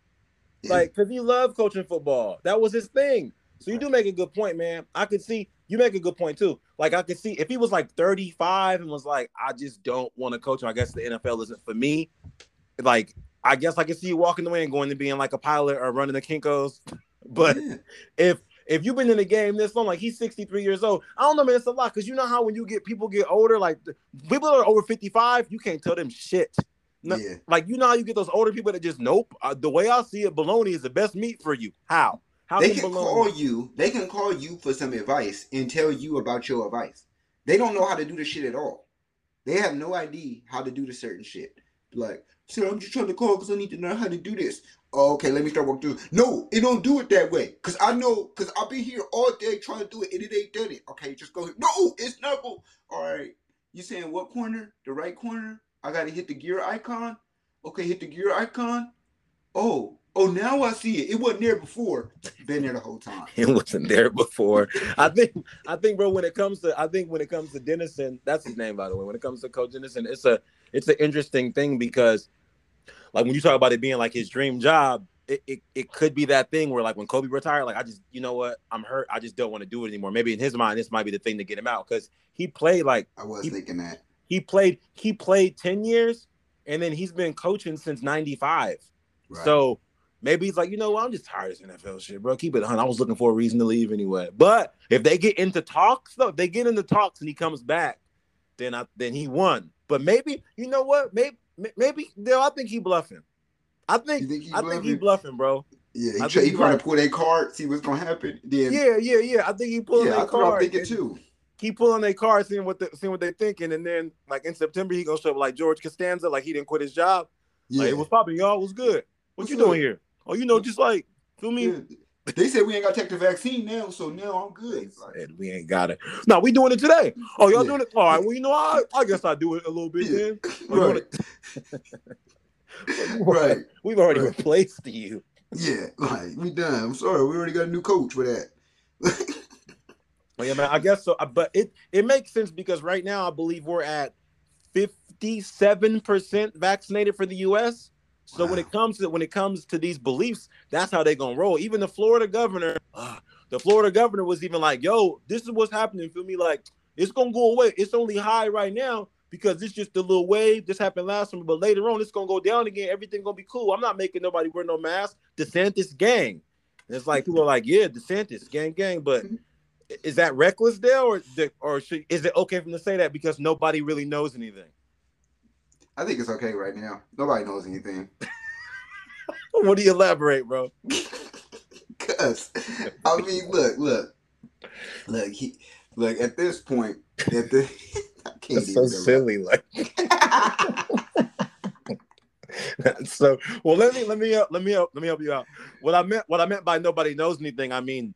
Like, because he loved coaching football. That was his thing. So you do make a good point, man. I could see you make a good point too. Like I could see if he was like 35 and was like, I just don't want to coach. I guess the NFL isn't for me. Like, I guess I could see you walking away and going to being like a pilot or running the Kinkos. But yeah. if if you've been in the game this long, like he's 63 years old, I don't know, man, it's a lot because you know how when you get people get older, like people that are over 55, you can't tell them shit. No, yeah. Like you know how you get those older people that just nope. Uh, the way I see it, bologna is the best meat for you. How? How they can, can call you. They can call you for some advice and tell you about your advice. They don't know how to do the shit at all. They have no idea how to do the certain shit. Like, sir, I'm just trying to call because I need to know how to do this. Oh, okay, let me start working through. No, it don't do it that way. Cause I know, cause I've been here all day trying to do it and it ain't done it. Okay, just go here. No, it's not. All right. You saying what corner? The right corner? I gotta hit the gear icon. Okay, hit the gear icon. Oh, oh, now I see it. It wasn't there before. Been there the whole time. it wasn't there before. I think, I think, bro. When it comes to, I think when it comes to Dennison, that's his name, by the way. When it comes to Coach Dennison, it's a, it's an interesting thing because like when you talk about it being like his dream job, it, it, it could be that thing where like when Kobe retired, like I just you know what I'm hurt, I just don't want to do it anymore. Maybe in his mind, this might be the thing to get him out because he played like I was he, thinking that he played he played ten years and then he's been coaching since '95. Right. So maybe he's like, you know what, I'm just tired of this NFL shit, bro. Keep it on. I was looking for a reason to leave anyway. But if they get into talks, though, if they get into talks and he comes back, then I then he won. But maybe you know what, maybe Maybe no, I think he bluffing. I think, think I think he bluffing, bro. Yeah, he, tra- he trying to pull a card, see what's gonna happen. Then yeah, yeah, yeah. I think he pulling yeah, a card. I'm thinking too. Keep pulling their card, seeing what they, seeing what they're thinking, and then like in September he gonna show up like George Costanza, like he didn't quit his job. Yeah, like, it was popping, y'all. Was good. What What's you doing here? Oh, you know, just like feel me. Yeah. They said we ain't got to take the vaccine now, so now I'm good. We ain't got it. No, we doing it today. Oh, y'all yeah. doing it? All right. Well, you know, I, I guess I do it a little bit then. right. right. We've already right. replaced you. Yeah, like we done. I'm sorry, we already got a new coach for that. Well, yeah, man. I guess so. uh, But it it makes sense because right now I believe we're at fifty seven percent vaccinated for the U.S. So when it comes to when it comes to these beliefs, that's how they're gonna roll. Even the Florida governor, uh, the Florida governor was even like, "Yo, this is what's happening." Feel me? Like it's gonna go away. It's only high right now because it's just a little wave. This happened last summer, but later on it's gonna go down again. Everything gonna be cool. I'm not making nobody wear no mask. DeSantis gang. And it's like people are like, "Yeah, DeSantis gang, gang," but is that reckless, Dale, or or should, is it okay for them to say that because nobody really knows anything? I think it's okay right now. Nobody knows anything. What do you elaborate, bro? Cause I mean, look, look, look, he, look. At this point, at the, I can't That's so silly. Like so. Well, let me let me help, let me help, let me help you out. What I meant what I meant by nobody knows anything. I mean,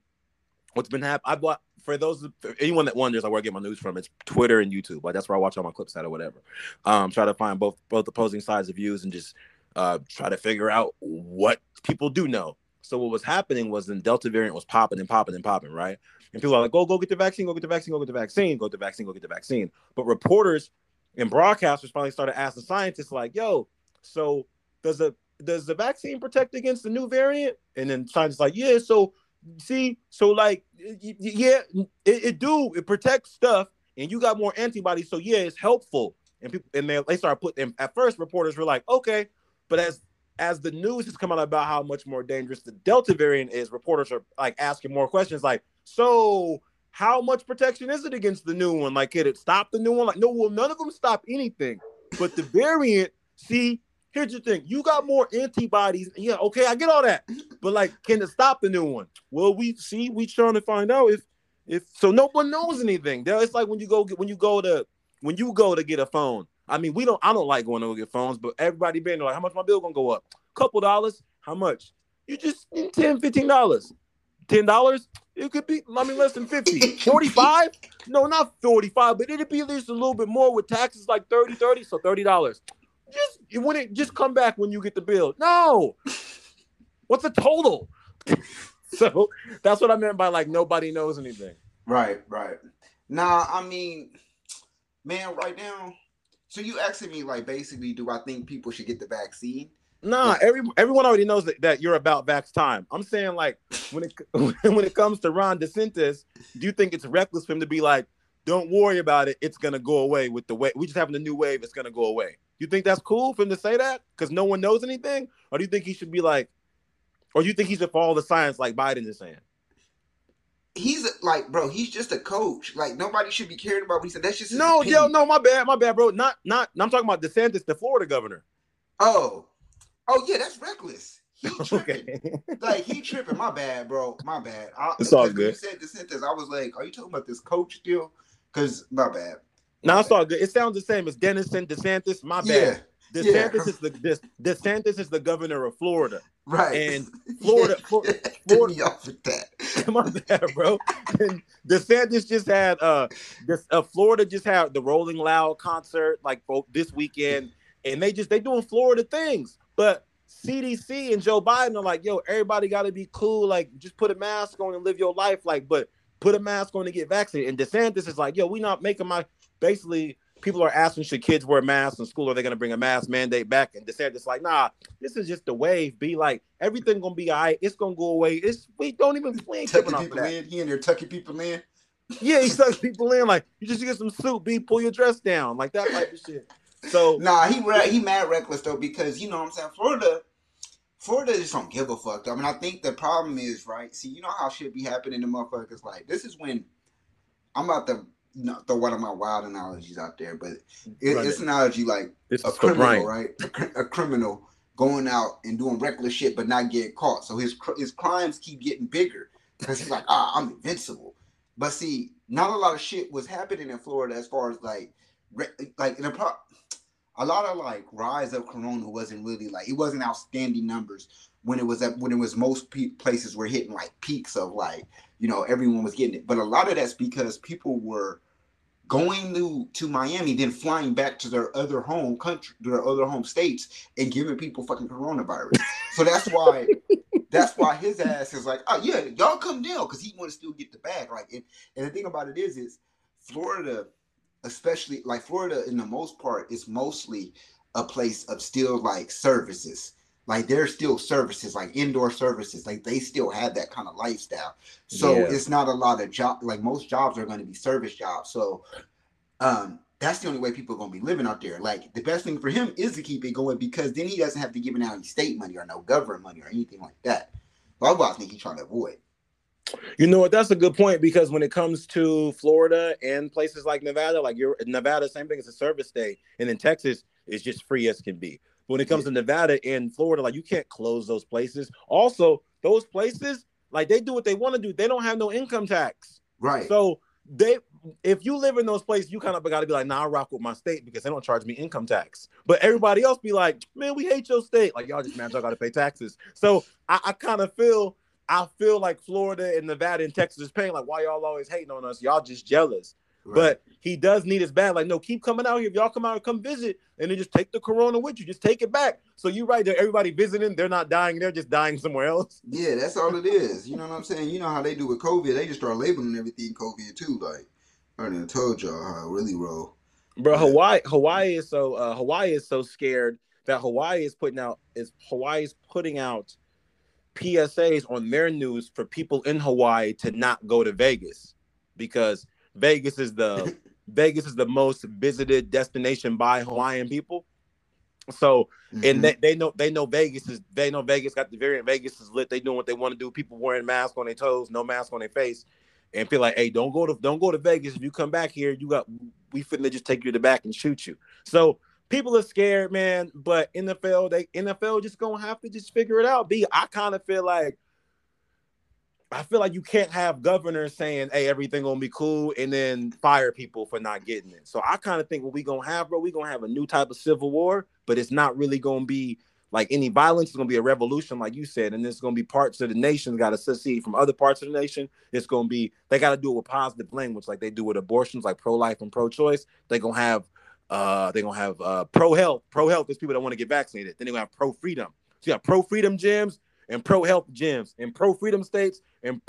what's been happening. I bought for those anyone that wonders, like where I get my news from. It's Twitter and YouTube. Like that's where I watch all my clips at or whatever. Um, try to find both both opposing sides of views and just uh try to figure out what people do know. So what was happening was the Delta variant was popping and popping and popping, right? And people are like, go, go get the vaccine, go get the vaccine, go get the vaccine, go get the vaccine, go get the vaccine. But reporters and broadcasters finally started asking scientists, like, yo, so does the does the vaccine protect against the new variant? And then scientists like, yeah, so see, so like, yeah, it, it do, it protects stuff, and you got more antibodies, so yeah, it's helpful. And people and they, they started putting at first reporters were like, okay, but as as the news has come out about how much more dangerous the Delta variant is, reporters are like asking more questions like, so how much protection is it against the new one? Like, could it stop the new one? Like, no, well, none of them stop anything. But the variant, see, here's the thing: you got more antibodies. Yeah, okay, I get all that. But like, can it stop the new one? Well, we see, we trying to find out if if so. No one knows anything. There, It's like when you go get when you go to when you go to get a phone. I mean, we don't. I don't like going to get phones, but everybody been like, how much my bill gonna go up? Couple dollars. How much? You just 10 15 dollars. Ten dollars? It could be. I mean, less than 50. 45? No, not 45, but it'd be at least a little bit more with taxes like 30, 30. So thirty dollars. Just wouldn't just come back when you get the bill. No. What's the total? so that's what I meant by like nobody knows anything. Right, right. Nah, I mean, man, right now. So you asking me like basically, do I think people should get the vaccine? Nah, every everyone already knows that, that you're about vax time. I'm saying like when it when it comes to Ron DeSantis, do you think it's reckless for him to be like, "Don't worry about it, it's gonna go away with the way we just having a new wave, it's gonna go away." You think that's cool for him to say that because no one knows anything, or do you think he should be like, or do you think he should follow the science like Biden is saying? He's like, bro, he's just a coach. Like nobody should be caring about what he said. That's just his No, yo, no, my bad, my bad, bro. Not not. I'm talking about DeSantis, the Florida governor. Oh, oh yeah, that's reckless. He tripping. Okay. like he tripping. My bad, bro. My bad. I, It's all good. You said sentence. I was like, are you talking about this coach still? Because my bad. No, it's all good. It sounds the same as Dennison DeSantis. My bad. Yeah, DeSantis yeah. is the this, DeSantis is the governor of Florida. right. And Florida- Flor- Get Florida- me off with that. My bad, bro. And DeSantis just had uh this uh Florida just had the Rolling Loud concert like this weekend, and they just they doing Florida things. But CDC and Joe Biden are like, yo, everybody got to be cool. Like, just put a mask on and live your life. Like, but put a mask on to get vaccinated. And DeSantis is like, yo, we not making my basically. People are asking, should kids wear masks in school? Are they going to bring a mask mandate back? And DeSantis like, nah, this is just the wave. Be like, everything gonna be all right. It's gonna go away. It's we don't even we ain't tripping Tucking people that. in. He in there tucking people in. Yeah, he sucks people in like you just get some soup, be pull your dress down, like that type of shit. So Nah, he he mad reckless though because you know what I'm saying Florida, Florida just don't give a fuck. I mean, I think the problem is right. See, you know how shit be happening to motherfuckers. Like this is when I'm about to know, throw one of my wild analogies out there, but it, Run it's an analogy like this a criminal, right? A, a criminal going out and doing reckless shit but not getting caught. So his his crimes keep getting bigger because he's like, ah, I'm invincible. But see, not a lot of shit was happening in Florida as far as like, re- like in a pro- a lot of like rise of Corona wasn't really like it wasn't outstanding numbers when it was at when it was most pe- places were hitting like peaks of like you know everyone was getting it. But a lot of that's because people were going to to Miami, then flying back to their other home country, their other home states, and giving people fucking coronavirus. so that's why That's why his ass is like, oh yeah, y'all come down because he want to still get the bag. Like, and, and the thing about it is, is Florida, especially like Florida, in the most part, is mostly a place of still like services. Like there's still services, like indoor services. Like they still have that kind of lifestyle. So Yeah. it's not a lot of job. Like most jobs are going to be service jobs. So um that's the only way people are going to be living out there. Like the best thing for him is to keep it going because then he doesn't have to give out any state money or no government money or anything like that. That's what I think he's trying to avoid. You know what? That's a good point because when it comes to Florida and places like Nevada, like you're Nevada, same thing as a service state, and in Texas, it's just free as can be. But when it comes to Nevada and Florida, like you can't close those places. Also, those places, like they do what they want to do. They don't have no income tax. Right. So they, if you live in those places, you kind of got to be like, nah, I rock with my state because they don't charge me income tax. But everybody else be like, man, we hate your state. Like y'all just man, y'all got to pay taxes. So I, I kind of feel, I feel like Florida and Nevada and Texas is paying. Like why y'all always hating on us? Y'all just jealous. Right. But he does need his bag. Like no, keep coming out here. If y'all come out and come visit, and then just take the corona with you. Just take it back. So you're right there. Everybody visiting, they're not dying. They're just dying somewhere else. Yeah, that's all it is. You know what I'm saying? You know how they do with COVID. They just start labeling everything COVID too. Like I done told y'all how it really roll. Bro. Hawaii, Hawaii is so uh, Hawaii is so scared that Hawaii is putting out is Hawaii is putting out PSAs on their news for people in Hawaii to not go to Vegas because Vegas is the Vegas is the most visited destination by Hawaiian people. So Mhm. and they, they know they know Vegas is they know Vegas got the variant. Vegas is lit. They doing what they want to do. People wearing masks on their toes, no mask on their face, and feel like, hey, don't go to don't go to Vegas. If you come back here, you got we finna just take you to the back and shoot you. So people are scared, man. But NFL, they NFL just gonna have to just figure it out. B, I kind of feel like I feel like you can't have governors saying, "Hey, everything gonna be cool," and then fire people for not getting it. So I kind of think what we gonna have, bro, we gonna have a new type of civil war, but it's not really gonna be like any violence. It's gonna be a revolution, like you said, and it's gonna be parts of the nation got to secede from other parts of the nation. It's gonna be they got to do it with positive language, like they do with abortions, like pro-life and pro-choice. They gonna have uh they gonna have uh pro-health. Pro-health is people that want to get vaccinated. Then they gonna have pro-freedom. So you got pro-freedom gyms and pro-health gyms and pro-freedom states and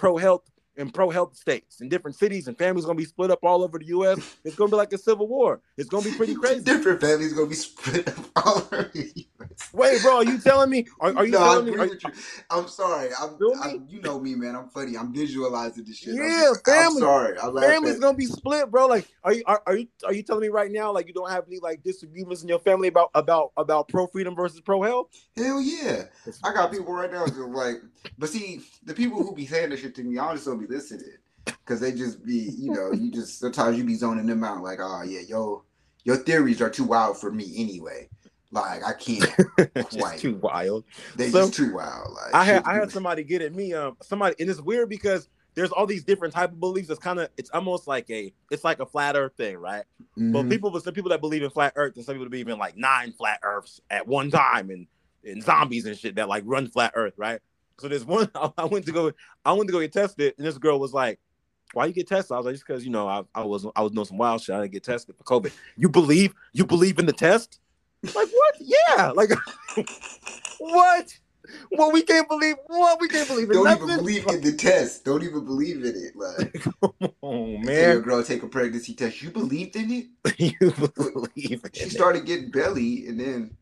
pro-health pro-health states in different cities and families gonna be split up all over the U.S. It's gonna be like a civil war. It's gonna be pretty crazy. Different families gonna be split up all over the US. Wait, bro, are you telling me? Are, are you No, I telling me? agree are- with you. I'm sorry. I'm, me? I'm- you know me, man. I'm funny. I'm visualizing this shit. I'm, Yeah, I'm family- sorry. I family's gonna be split, bro. Like, are you are, are you are you telling me right now, like you don't have any like disagreements in your family about about about pro freedom versus pro health? Hell yeah. I got people right now just like, but see, the people who be saying this shit to me, I just don't be listening. Cause they just be, you know, you just sometimes you be zoning them out like, oh yeah, yo, your theories are too wild for me anyway. Like I can't. Just too wild. They So, just too wild. Like I had I had somebody get at me. Um, somebody and it's weird because there's all these different type of beliefs. It's kind of it's almost like a it's like a flat Earth thing, right? But Mhm. people, but some people that believe in flat Earth, and some people believe in like nine flat Earths at one time, and and zombies and shit that like run flat Earth, right? So there's one I went to go, I went to go get tested, and this girl was like, "Why you get tested?" I was like, "Just because you know I, I was I was doing some wild shit. I didn't get tested for COVID. You believe you believe in the test? Like what? Yeah. Like what? Well, we can't believe what we can't believe in Don't nothing. even believe in the test. Don't even believe in it. Like, oh man. your girl take a pregnancy test. You believed in it? you believe She it. started getting belly, and then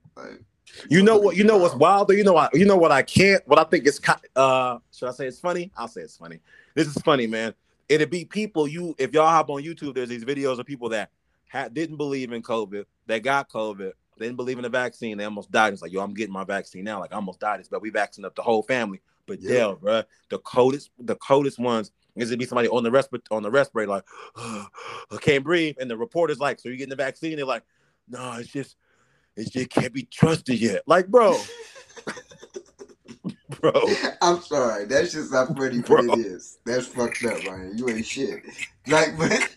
You know what? You know what's wild? You know what? You know what? I can't. What I think is, uh, should I say it's funny? I'll say it's funny. This is funny, man. It'd be people. You, if y'all hop on YouTube, there's these videos of people that ha- didn't believe in COVID. They got COVID. They didn't believe in the vaccine. They almost died. It's like, yo, I'm getting my vaccine now. Like, I almost died. It's but we vaccinated up the whole family. But Yeah. yeah, bro, the coldest, the coldest ones is it be somebody on the respirator, on the respirator, like, I can't breathe. And the reporter's like, so you getting the vaccine? They're like, no, it's just, it just can't be trusted yet. Like, bro, bro. I'm sorry. That's just not funny, Bro. but it is. That's fucked up, Ryan. You ain't shit. Like.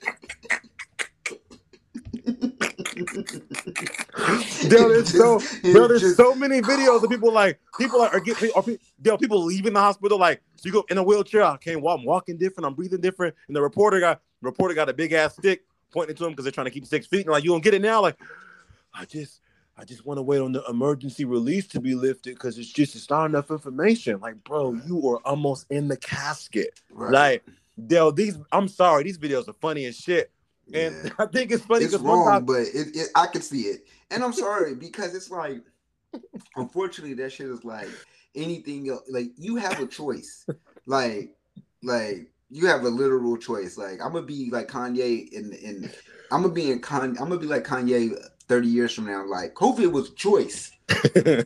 Yo, there's so, bro, there's just- so many videos of people like people are, are getting are, pe- people leaving the hospital like so you go in a wheelchair. I can't walk. I'm walking different. I'm breathing different. And the reporter got reporter got a big ass stick pointing to him because they're trying to keep six feet. And like you don't get it now. Like I just I just want to wait on the emergency release to be lifted because it's just it's not enough information. Like, bro, you are almost in the casket. Right. Like, Dale, these I'm sorry, these videos are funny as shit. And Yeah. I think it's funny it's because wrong, time but it, it I can see it, and I'm sorry because it's like, unfortunately, that shit is like anything else. Like you have a choice, like, like you have a literal choice. Like I'm gonna be like Kanye, and and I'm gonna be in Kanye. I'm gonna be like Kanye 30 years from now. Like COVID was a choice. COVID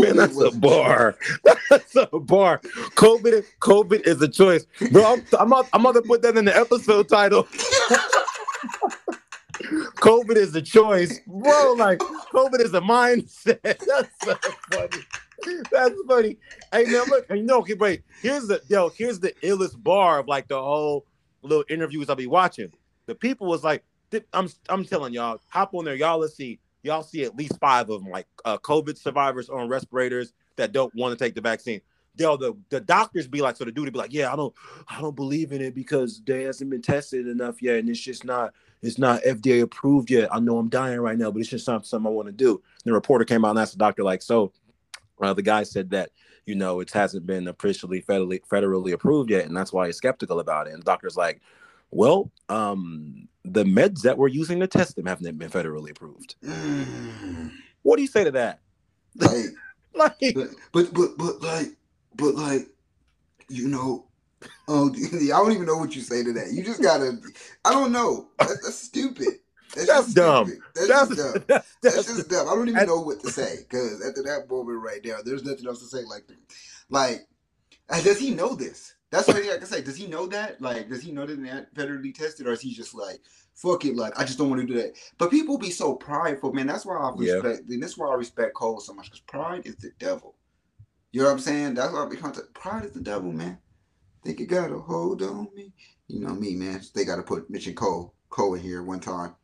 Man, that's a bar. That's a bar. COVID, COVID is a choice, bro. I'm, I'm, about, I'm about to put that in the episode title. COVID is a choice, bro. Like COVID is a mindset. That's so funny. That's funny. Hey, now look, you know, okay, wait. Here's the yo. Here's the illest bar of like the whole little interviews I'll be watching. The people was like, I'm, I'm telling y'all, hop on there, y'all. Let's see y'all see at least five of them, like uh, COVID survivors on respirators that don't want to take the vaccine. They'll the, the doctors be like, so the dude be like, yeah, I don't, I don't believe in it because they hasn't been tested enough yet, and it's just not, it's not FDA approved yet. I know I'm dying right now, but it's just not something I want to do. And the reporter came out and asked the doctor, like, so, uh, the guy said that you know it hasn't been officially federally federally approved yet, and that's why he's skeptical about it. And the doctor's like, well, um, the meds that we're using to test them haven't been federally approved. Mm, What do you say to that? like, Like, but, but but but like but like you know oh I don't even know what you say to that. You just gotta I don't know. That, that's stupid. That's, That's just dumb. stupid. That's, that's, just dumb. that's, That's that's- just dumb. I don't even know what to say because after that moment right there, there's nothing else to say. Like, like, does he know this? That's what I can say. Does he know that? Like, does he know that they're federally tested, or is he just like, fuck it? Like, I just don't want to do that. But people be so prideful, man. That's why I Yeah. respect. And that's why I respect Cole so much because pride is the devil. You know what I'm saying? That's why I be to pride is the devil, man. Think you got a hold on me? You know me, man. They got to put Mitch and Cole Cole in here one time.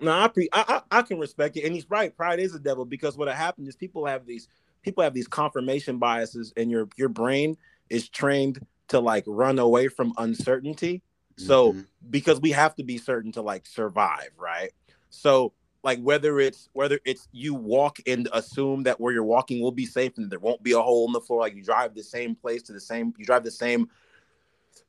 no, I, pre- I, I I can respect it, and he's right. Pride is a devil because what happened is people have these people have these confirmation biases, and your your brain is trained to like run away from uncertainty. So Mhm. because we have to be certain to like survive, right? So like whether it's whether it's you walk and assume that where you're walking will be safe and there won't be a hole in the floor, like you drive the same place to the same, you drive the same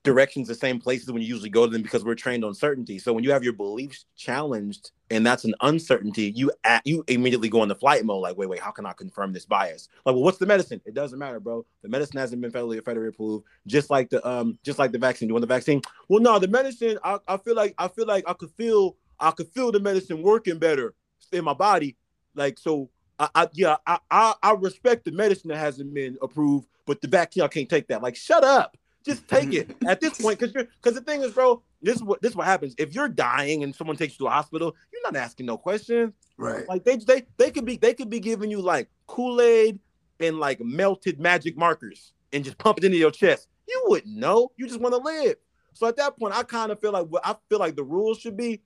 directions, the same places when you usually go to them because we're trained on certainty. So when you have your beliefs challenged and that's an uncertainty, you at, you immediately go into flight mode. Like, wait, wait, how can I confirm this bias? Like, well, what's the medicine? It doesn't matter, bro. The medicine hasn't been federally federally approved. Just like the um, just like the vaccine. You want the vaccine? Well, no, the medicine. I, I feel like I feel like I could feel I could feel the medicine working better in my body. Like so, I, I yeah, I, I I respect the medicine that hasn't been approved, but the vaccine I can't take that. Like, shut up. Just take it at this point, because because the thing is, bro. This is what this is what happens. If you're dying and someone takes you to a hospital, you're not asking no questions. Right. Like they they they could be they could be giving you like Kool Aid and like melted magic markers and just pump it into your chest. You wouldn't know. You just want to live. So at that point, I kind of feel like what I feel like the rules should be,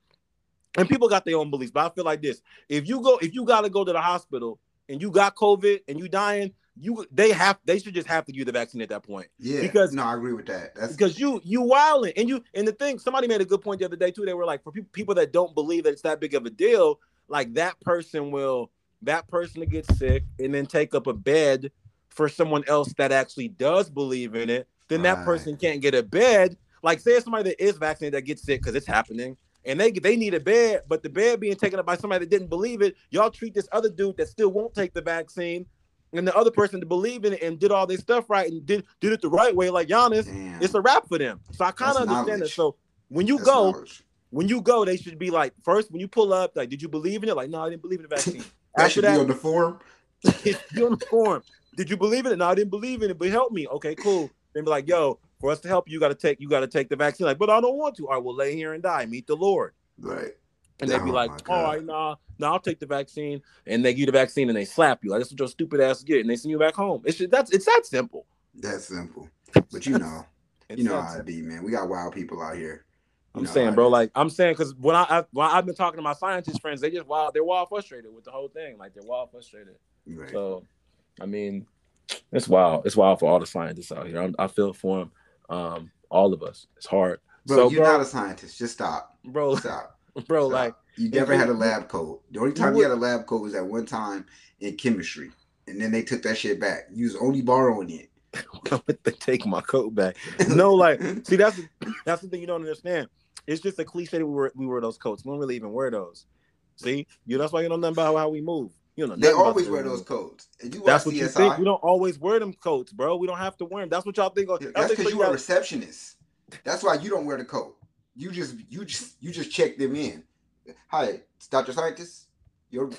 and people got their own beliefs, but I feel like this: if you go, if you got to go to the hospital and you got COVID and you dying, you they have they should just have to give you the vaccine at that point Yeah. Because- no, I agree with that. That's because you you wilding and you and the thing somebody made a good point the other day too. They were like for people people that don't believe that it's that big of a deal, like that person will that person to get sick and then take up a bed for someone else that actually does believe in it. Then that Right. person can't get a bed. Like say somebody that is vaccinated that gets sick because it's happening. And they they need a bed, but the bed being taken up by somebody that didn't believe it, y'all treat this other dude that still won't take the vaccine, and the other person to believe in it and did all this stuff right and did did it the right way, like Giannis Damn. it's a wrap for them. So I kind of understand it. So when you That's go, knowledge. when you go, they should be like first when you pull up, like, did you believe in it? Like, no, I didn't believe in the vaccine. That After should be on the form. it's on the form. Did you believe in it? No, I didn't believe in it, but help me. Okay, cool. Then be like, yo, for us to help you, you gotta take you gotta take the vaccine. Like, but I don't want to. All right, well, lay here and die. Meet the Lord. Right. And they'd be Oh like, all right, nah, nah, I'll take the vaccine. And they give you the vaccine and they slap you. Like, that's what your stupid ass get. And they send you back home. It's just, that's it's that simple. That's simple. But you know, you know that how it be, man. We got wild people out here. You I'm saying, bro, like I'm saying, because when I, I when I've been talking to my scientist friends, they just wild, they're wild frustrated with the whole thing. Like they're wild frustrated. Right. So, I mean, it's wild. It's wild for all the scientists out here. I'm, I feel for them, um, all of us. It's hard. bro, so, you're bro, not a scientist. Just stop. bro, Stop. bro. So, like you never had a lab coat. The only time you, would- had a lab coat was at one time in chemistry, and then they took that shit back. You was only borrowing it. they take my coat back. No, like, see, that's that's the thing you don't understand. It's just a cliche that we were we wear those coats. We don't really even wear those. See, you that's why you don't know nothing about how we move. You know, they always wear those coats. You That's what you think. We don't always wear them coats, bro. We don't have to wear them. That's what y'all think. Of, Yeah, That's because you are a receptionist. That's why you don't wear the coat. You just you just you just check them in. Hi, Dr. Scientist. Your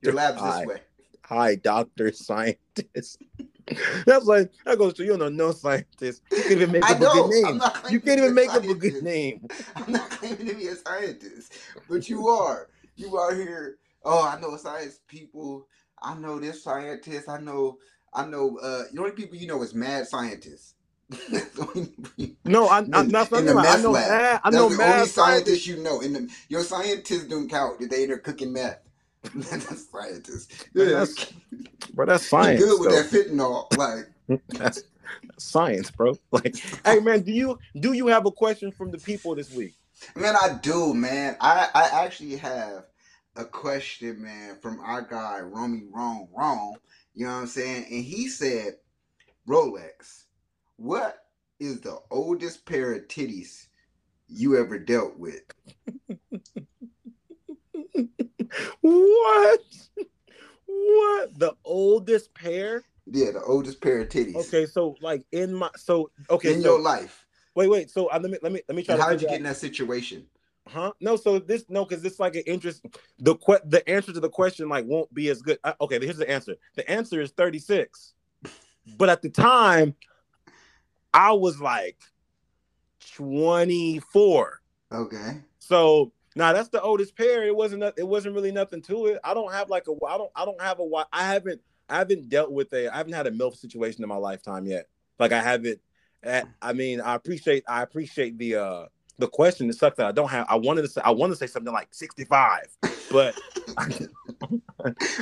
your lab's Hi. this way. Hi, doctor, scientist. That's like that goes to you know no scientist. You can't even make I up a good name. You can't even make up a good name. I'm not claiming to be a scientist, but you are. You are here. Oh, I know science people. I know this scientist. I know. I know. Uh, the only people you know is mad scientists. That's the only people- No, I, in not the about. I know lab. mad. I That's know the mad only scientists. scientist you know. In the, your scientists don't count that they in there cooking meth. That's scientists. Yeah, that's- Bro, that's science. good with though. that fentanyl. Like, That's, that's science, bro. Like, hey man, do you do you have a question from the people this week? man, I do, man. I I actually have a question, man, from our guy Romy Wrong Wrong. You know what I'm saying? And he said, Rolex, what is the oldest pair of titties you ever dealt with? What? What? The oldest pair? Yeah, the oldest pair of titties Okay, so like in my so okay, in so your life. wait, wait. So uh, let me let me let me try how did you get in that situation? Huh? No, so this no, because it's like an interest. The que- the answer to the question like won't be as good. Uh, okay, here's the answer. The answer is 36. But at the time, I was like 24. Okay. So now that's the oldest pair. It wasn't it wasn't really nothing to it. I don't have like a I don't I don't have a I haven't I haven't dealt with a I haven't had a milf situation in my lifetime yet. Like I haven't. I mean, I appreciate I appreciate the uh the question. It sucks that I don't have. I wanted to say I want to say something like 65, but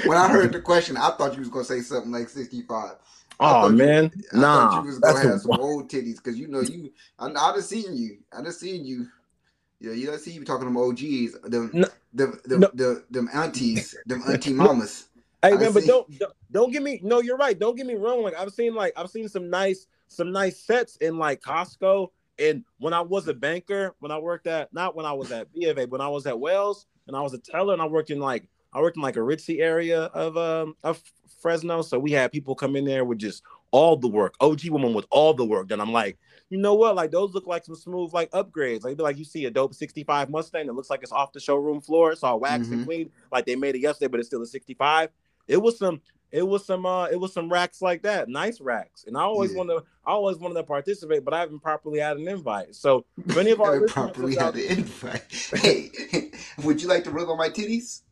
When I heard the question, I thought you was gonna say something like 65. Oh you- man, I nah. you was gonna that's have some old titties because you know you. I, I done seen you. I done seen you. Yeah, you done see you talking to them OGs, them, No. them, them, No. the, them aunties, them auntie mamas. Hey I man, but don't don't- don't get me. No, you're right. Don't get me wrong. Like I've seen like I've seen some nice some nice sets in like Costco. And when I was a banker, when I worked at not when I was at B of A, when I was at Wells and I was a teller and I worked in like I worked in like a ritzy area of um of Fresno. So we had people come in there with just all the work, OG woman with all the work. Then I'm like, you know what? Like those look like some smooth like upgrades. Like like you see a dope 65 Mustang that looks like it's off the showroom floor. It's all waxed and Mhm. clean, like they made it yesterday, but it's still a 65. It was some it was some uh it was some racks like that, nice racks. And I always Yeah. want to I always wanted to participate, but I haven't properly had an invite. So if any of our properly had out- the invite. Hey, would you like to rub on my titties?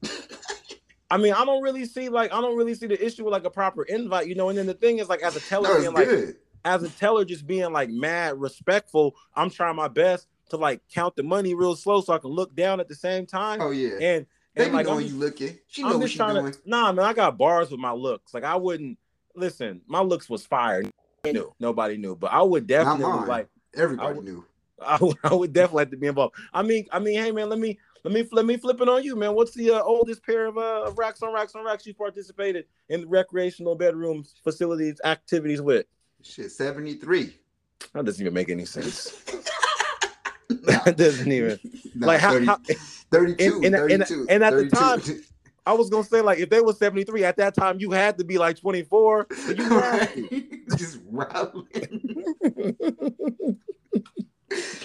I mean, I don't really see like I don't really see the issue with like a proper invite, you know. And then the thing is, like as a teller, No, being like as a teller, just being like mad respectful. I'm trying my best to like count the money real slow so I can look down at the same time. Oh yeah, And they and like I'm knowing you looking. She know what she doing. to nah man, I got bars with my looks. Like I wouldn't listen, my looks was fire. Nobody knew, nobody knew, but I would definitely like Everybody would- knew. I would, I would definitely like to be involved. I mean, I mean, hey man, let me let me let me flip it on you, man. What's the uh, oldest pair of uh, racks on racks on racks you participated in recreational bedroom facilities activities with? Shit, seventy three. That doesn't even make any sense. that doesn't even like how, 30 how 32, and- and- and- 32, and at the 32. I was gonna say like if they were 73 at that time, you had to be like 24. You. Right? Just rolling.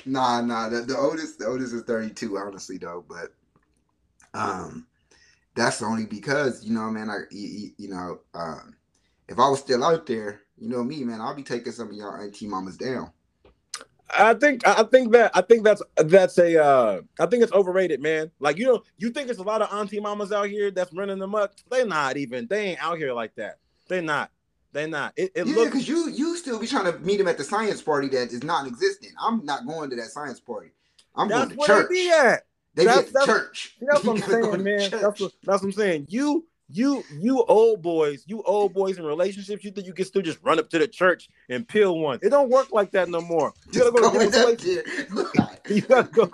Nah, nah. The, the oldest, the oldest is thirty two. Honestly, though, but um, that's only because you know, man. I, you, you know, um, if I was still out there, you know me, man, I'll be taking some of y'all auntie mamas down. I think I think that I think that's that's a uh I think it's overrated, man. Like you know, you think it's a lot of auntie mamas out here that's running them up. They're not even. They ain't out here like that. They're not. They're not. It, it yeah, looks because you you still be trying to meet him at the science party that is non-existent. I'm not going to that science party. I'm that's going to church. they be at. They That's- be at that's- church. That's what I'm You gotta go saying, man. That's what that's what I'm saying. You you you old boys, you old boys in relationships, you think you can still just run up to the church and peel one. It don't work like that no more. You gotta go to different places. You gotta go.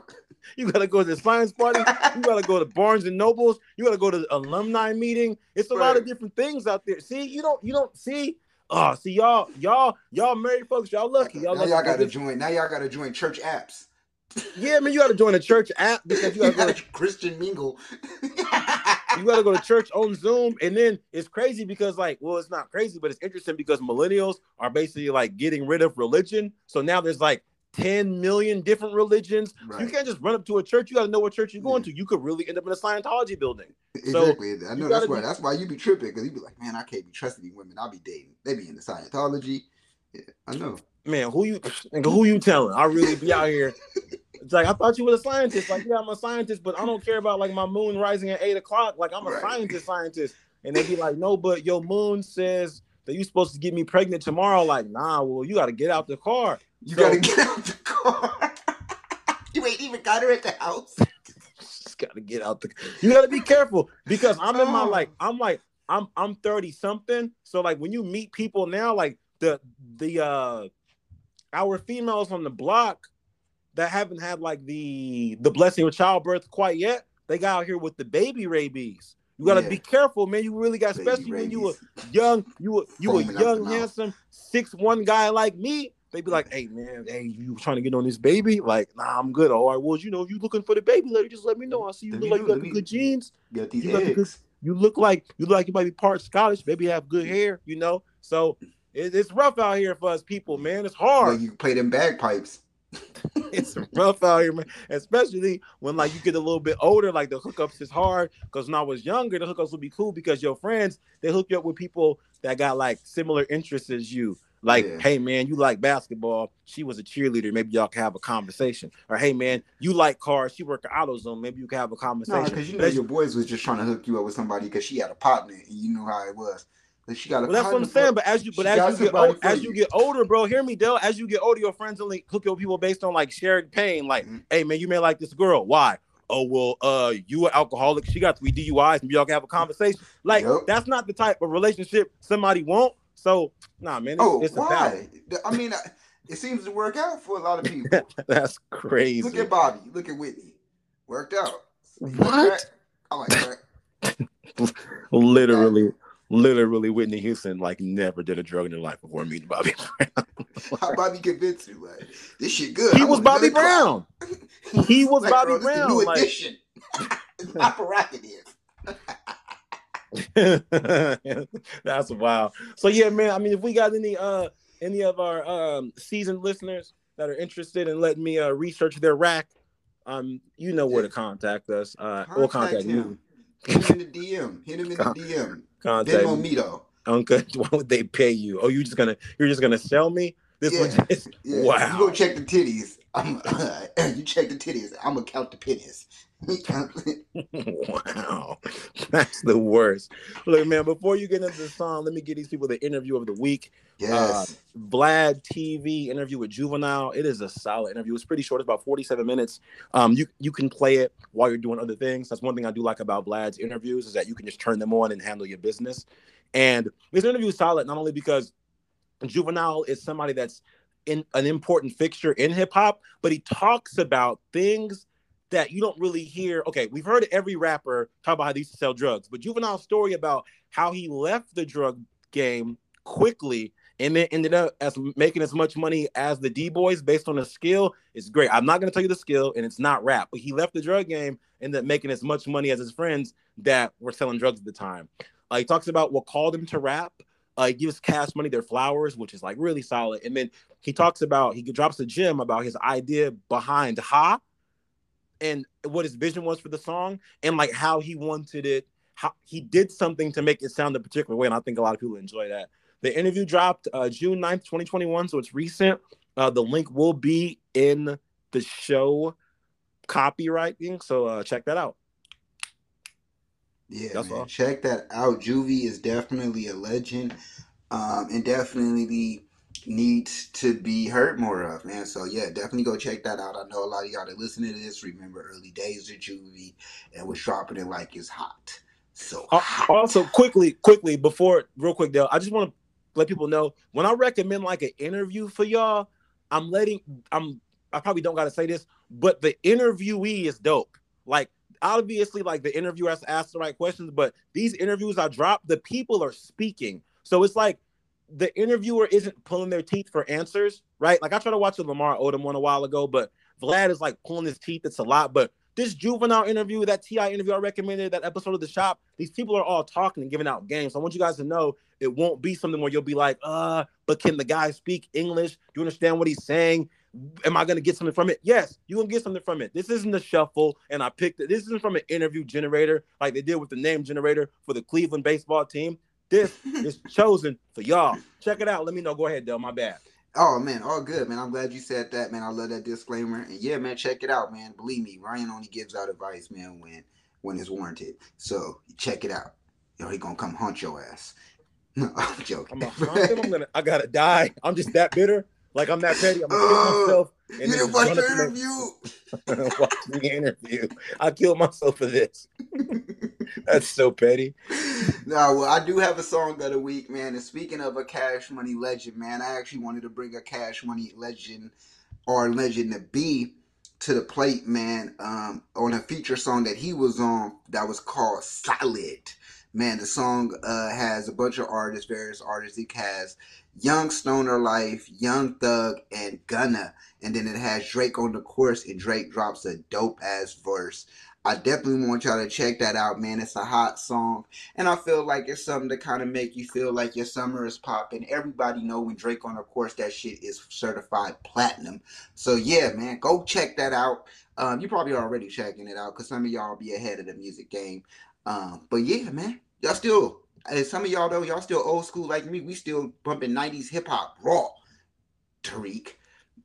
You gotta go to the science party. You gotta go to Barnes and Nobles. You gotta go to the alumni meeting. It's a lot of different things out there. See, you don't you don't see. Oh, see y'all, y'all, y'all married folks, y'all lucky. Y'all now lucky. y'all gotta join. Now y'all gotta join church apps. yeah, man, you gotta join a church app because you You gotta go gotta to, Christian mingle. you gotta go to church on Zoom. And then it's crazy because like, well, it's not crazy, but it's interesting because millennials are basically like getting rid of religion. So now there's like 10 million different religions. You can't just run up to a church. You got to know what church you're going Yeah. to. You could really end up in a Scientology building. Exactly. I know you why be- that's why you be tripping because you be like, man, I can't be trusting these women. I'll be dating. They be into Scientology. Yeah, I know. Man, who you who you telling? I really be out here. It's like I thought you were a scientist. Like, yeah, I'm a scientist, but I don't care about like my moon rising at eight o'clock. Like I'm a Right. scientist, scientist. And they be like, no, but your moon says that you're supposed to get me pregnant tomorrow. Like, nah, well, you got to get out the car. You So- gotta get out the car. you ain't even got her at the house. just gotta get out the you gotta be careful because i'm in my Oh. like i'm like i'm i'm 30 something so like when you meet people now like the the uh our females on the block that haven't had like the the blessing of childbirth quite yet they got out here with the baby rabies you gotta Yeah. be careful man you really got Baby especially when you were young you were you a Foaming out the young handsome six one guy like me they be like, "Hey man, hey, you trying to get on this baby? Like, nah, I'm good. All right, well, you know, if you looking for the baby, lady, just let me know. I see you look like you got the good genes. Got these You the good- You look like you look like you might be part Scottish. Maybe you have good hair. You know, so it, it's rough out here for us people, man. It's hard. You play them bagpipes. it's rough out here, man. Especially when like you get a little bit older, like the hookups is hard. Because when I was younger, the hookups would be cool because your friends they hook you up with people that got like similar interests as you. Like, Yeah. hey man, you like basketball. She was a cheerleader. Maybe y'all can have a conversation. Or hey man, you like cars. She worked at AutoZone. Maybe you can have a No, conversation. because you know your boys was just trying to hook you up with somebody because she had a partner and you know how it was. Like she got a Well, that's what I'm saying. bro. But as you, but She as you get old, as you. you get older, bro, hear me, Dell. As you get older, your friends only hook you up people based on like shared pain. Like, Mhm. hey man, you may like this girl. Why? Oh well, uh, you an alcoholic. She got three DUIs, and y'all can have a conversation. Like, Yep. that's not the type of relationship somebody want. So, nah, man, it's, Oh, it's a battle. why? I mean, it seems to work out for a lot of people. that's crazy. Look at Bobby. Look at Whitney. Worked out. What? crack? I like crack. literally, literally, Whitney Houston like never did a drug in her life before meeting Bobby Brown. How Bobby convinced you? Like this shit good. he I was Bobby. Brown. He was Like, Bobby bro, Brown. New like- edition. it's not provocative. That's wild. So yeah, man. I mean, if we got any uh any of our um seasoned listeners that are interested in letting me uh research their rack, um, you know where to contact us. Uh, or contact Contact me. him. Hit him in the DM. Hit him in the DM. Contact Venmo me. though. Uncle, why would they pay you? Oh, you just gonna you're just gonna sell me? This Yeah, was just Yeah. wow. You go check the titties. I'm, you check the titties. I'm gonna count the pennies. wow, that's the worst. Look, man. Before you get into the song, let me get these people the interview of the week. yes. Vlad TV interview with Juvenile. It is a solid interview. It's pretty short. It's about 47 minutes. Um, you you can play it while you're doing other things. That's one thing I do like about Vlad's interviews is that you can just turn them on and handle your business. And this interview is solid not only because Juvenile is somebody that's in an important fixture in hip hop, but he talks about things that you don't really hear. Okay, we've heard every rapper talk about how they used to sell drugs, but Juvenile's story about how he left the drug game quickly and then ended up as making as much money as the D boys based on the skill is great. I'm not going to tell you the skill, and it's not rap, but he left the drug game, ended up making as much money as his friends that were selling drugs at the time. Uh, he talks about what called him to rap. Uh, he gives Cash Money their flowers, which is like really solid. And then he talks about he drops a gem about his idea behind Ha and what his vision was for the song and like how he wanted it. How he did something to make it sound a particular way, and I think a lot of people enjoy that. The interview dropped uh, June 9th, 2021, so it's recent. Uh, the link will be in the show copywriting, so uh, check that out. Yeah, That's man. all. Check that out. Juvie is definitely a legend, um, and definitely needs to be heard more of, man. So yeah, definitely go check that out. I know a lot of y'all that listen to this remember early days of Juvie and was dropping it like it's hot. So Uh, hot. also, quickly, quickly, before real quick, Dale, I just want to let people know when I recommend like an interview for y'all, I'm letting I'm I probably don't gotta say this, but the interviewee is dope. Like obviously, like the interviewer has to ask the right questions, but these interviews I drop, the people are speaking. So it's like the interviewer isn't pulling their teeth for answers, right? Like I tried to watch a Lamar Odom one a while ago, but Vlad is like pulling his teeth. It's a lot, but this juvenile interview, that TI interview I recommended, that episode of the shop, these people are all talking and giving out games. So I want you guys to know it won't be something where you'll be like, uh, but can the guy speak English? Do you understand what he's saying? Am I gonna get something from it? Yes, you gonna get something from it. This isn't a shuffle, and I picked it. This isn't from an interview generator like they did with the name generator for the Cleveland baseball team. This is chosen for y'all. Check it out. Let me know. Go ahead, Dell. My bad. Oh man, all good, man. I'm glad you said that, man. I love that disclaimer. And yeah, man, check it out, man. Believe me, Ryan only gives out advice, man, when when it's warranted. So check it out. Yo, he gonna come hunt your ass. No, I'm joking. I'm, a, I'm gonna. I gotta die. I'm just that bitter. Like I'm that petty. I'm gonna kill myself. And you didn't watch the interview. watch the interview. I killed myself for this. That's so petty. No, well, I do have a song of the week, man. And speaking of a Cash Money legend, man, I actually wanted to bring a Cash Money legend or legend to be to the plate, man, um, on a feature song that he was on that was called Solid. Man, the song uh, has a bunch of artists, various artists. It has Young Stoner Life, Young Thug, and Gunna. And then it has Drake on the chorus, and Drake drops a dope ass verse. I definitely want y'all to check that out, man. It's a hot song, and I feel like it's something to kind of make you feel like your summer is popping. Everybody know when Drake on the course, that shit is certified platinum. So yeah, man, go check that out. Um, you probably already checking it out because some of y'all be ahead of the music game. Um, but yeah, man, y'all still. Some of y'all though, y'all still old school like me. We still bumping '90s hip hop raw. Tariq.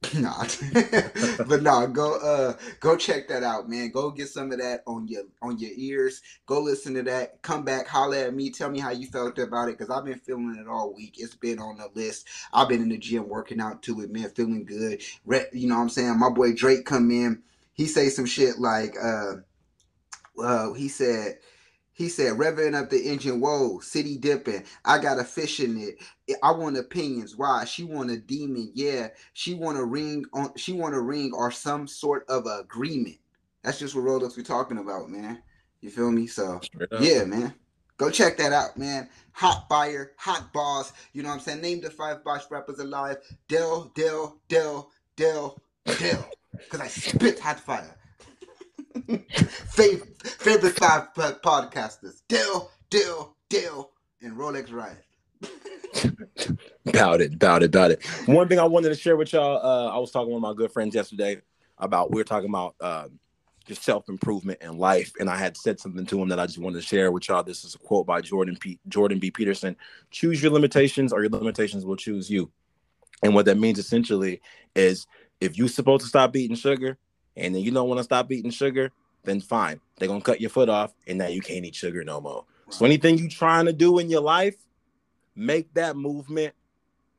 nah, but nah, go uh go check that out, man. Go get some of that on your on your ears. Go listen to that. Come back, holler at me. Tell me how you felt about it, cause I've been feeling it all week. It's been on the list. I've been in the gym working out to it, man. Feeling good. Re- you know what I'm saying? My boy Drake come in. He say some shit like uh, uh he said he said, revving up the engine, whoa, city dipping. I got a fish in it. I want opinions. Why? She want a demon. Yeah. She want a ring on she want a ring or some sort of agreement. That's just what Rolex we're talking about, man. You feel me? So yeah, man. Go check that out, man. Hot fire, hot boss. You know what I'm saying? Name the five boss rappers alive. Dell, Dell, Dell, Dell, Dell. Cause I spit hot fire favorite, favorite five podcasters: Dill, Dill, Dill, and Rolex Ryan. about it, about it, about it. One thing I wanted to share with y'all. Uh, I was talking with my good friends yesterday about we were talking about uh, just self improvement in life, and I had said something to him that I just wanted to share with y'all. This is a quote by Jordan P. Jordan B. Peterson: "Choose your limitations, or your limitations will choose you." And what that means essentially is if you're supposed to stop eating sugar, and then you don't want to stop eating sugar, then fine. They're gonna cut your foot off, and now you can't eat sugar no more. Right. So anything you trying to do in your life, make that movement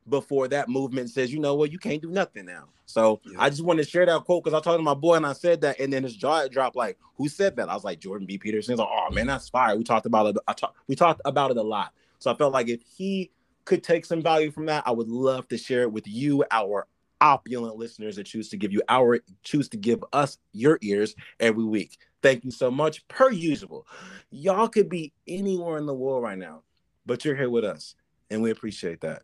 before that movement says, you know what, you can't do nothing now. So yeah. I just wanted to share that quote because I talked to my boy and I said that, and then his jaw dropped. Like, who said that? I was like, Jordan B. Peterson. He's like, oh man, that's fire. We talked about it. I talk, we talked about it a lot. So I felt like if he could take some value from that, I would love to share it with you, our opulent listeners that choose to give you our choose to give us your ears every week. Thank you so much. Per usual, y'all could be anywhere in the world right now, but you're here with us, and we appreciate that.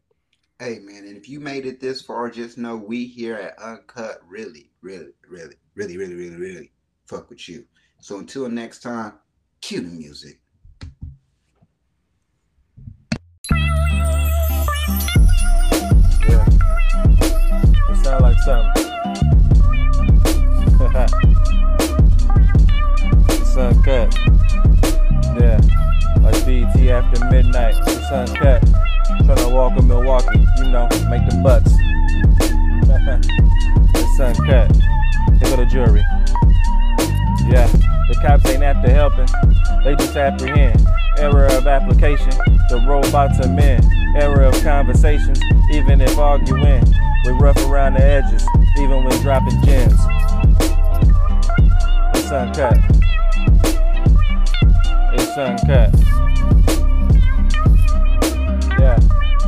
Hey man, and if you made it this far, just know we here at Uncut really, really, really, really, really, really, really fuck with you. So until next time, cue the music. Sound like something. it's uncut. Yeah, like BT after midnight. It's uncut. Trying to walk in Milwaukee, you know, make the bucks. it's uncut. Here go the jury. Yeah, the cops ain't after helping, they just apprehend. Error of application, the robots are men. Error of conversations, even if arguing. We rough around the edges, even when dropping gems. It's uncut. It's uncut. Yeah,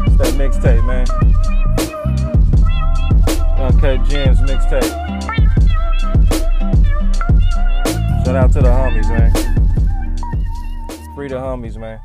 it's that mixtape, man. Uncut Gems mixtape. Shout out to the homies, man. Free the homies, man.